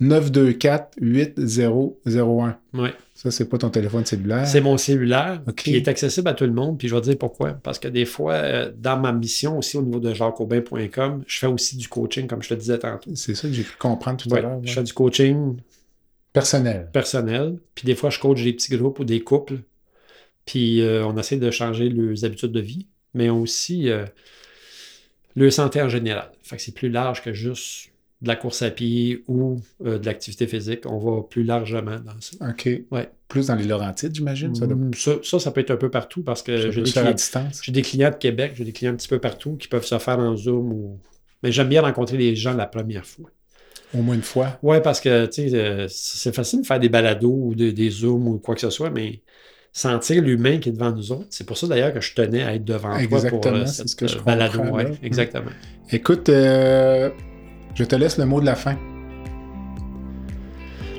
Speaker 1: 924 8001.
Speaker 3: Oui.
Speaker 1: Ça, c'est pas ton téléphone cellulaire.
Speaker 3: C'est mon cellulaire
Speaker 1: OK.
Speaker 3: qui est accessible à tout le monde. Puis je vais te dire pourquoi. Parce que des fois, euh, dans ma mission aussi au niveau de jacqueaubin.com, je fais aussi du coaching, comme je te disais tantôt.
Speaker 1: C'est ça que j'ai pu comprendre tout à
Speaker 3: Ouais,
Speaker 1: l'heure.
Speaker 3: je fais du coaching
Speaker 1: Personnel.
Speaker 3: personnel. Puis des fois, je coach des petits groupes ou des couples. Puis euh, on essaie de changer leurs habitudes de vie, mais aussi euh, leur santé en général. Fait que c'est plus large que juste de la course à pied ou euh, de l'activité physique. On va plus largement dans ça.
Speaker 1: OK.
Speaker 3: Ouais.
Speaker 1: Plus dans les Laurentides, j'imagine. Ça, doit-
Speaker 3: Mm, Ça, ça, ça peut être un peu partout parce que j'ai des, clients, j'ai des clients de Québec, j'ai des clients un petit peu partout qui peuvent se faire en Zoom. Ou... Mais j'aime bien rencontrer les gens la première fois.
Speaker 1: Au moins une fois.
Speaker 3: Ouais, parce que euh, c'est facile de faire des balados ou de- des zooms ou quoi que ce soit, mais sentir l'humain qui est devant nous autres, c'est pour ça d'ailleurs que je tenais à être devant toi pour
Speaker 1: Exactement,
Speaker 3: euh,
Speaker 1: c'est
Speaker 3: cette
Speaker 1: ce que je
Speaker 3: euh, balado. ouais,
Speaker 1: là.
Speaker 3: exactement.
Speaker 1: Écoute, euh, je te laisse le mot de la fin.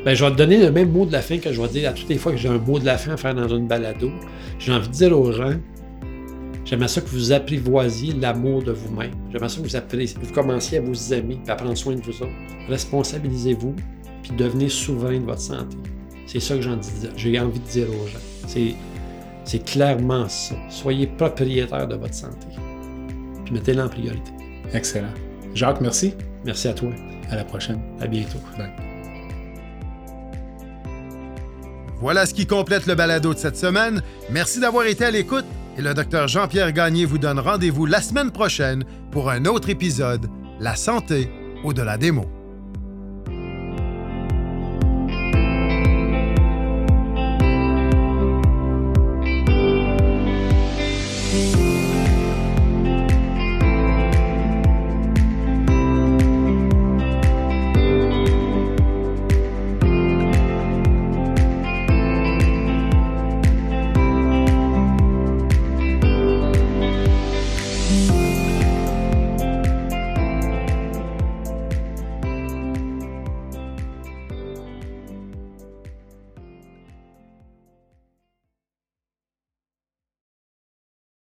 Speaker 3: Ben, je vais te donner le même mot de la fin que je vais dire à toutes les fois que j'ai un mot de la fin à faire dans une balado. J'ai envie de dire aux gens, j'aimerais ça que vous apprivoisiez l'amour de vous-même. J'aimerais ça que vous, vous commenciez à vous aimer et à prendre soin de vous autres. Responsabilisez-vous puis devenez souverain de votre santé. C'est ça que j'ai envie de dire aux gens. C'est, c'est clairement ça. Soyez propriétaire de votre santé. Puis mettez-la en priorité.
Speaker 1: Excellent. Jacques, merci.
Speaker 3: Merci à toi.
Speaker 1: À la prochaine.
Speaker 3: À bientôt.
Speaker 2: Voilà ce qui complète le balado de cette semaine. Merci d'avoir été à l'écoute et le docteur Jean-Pierre Gagné vous donne rendez-vous la semaine prochaine pour un autre épisode La santé au-delà des mots.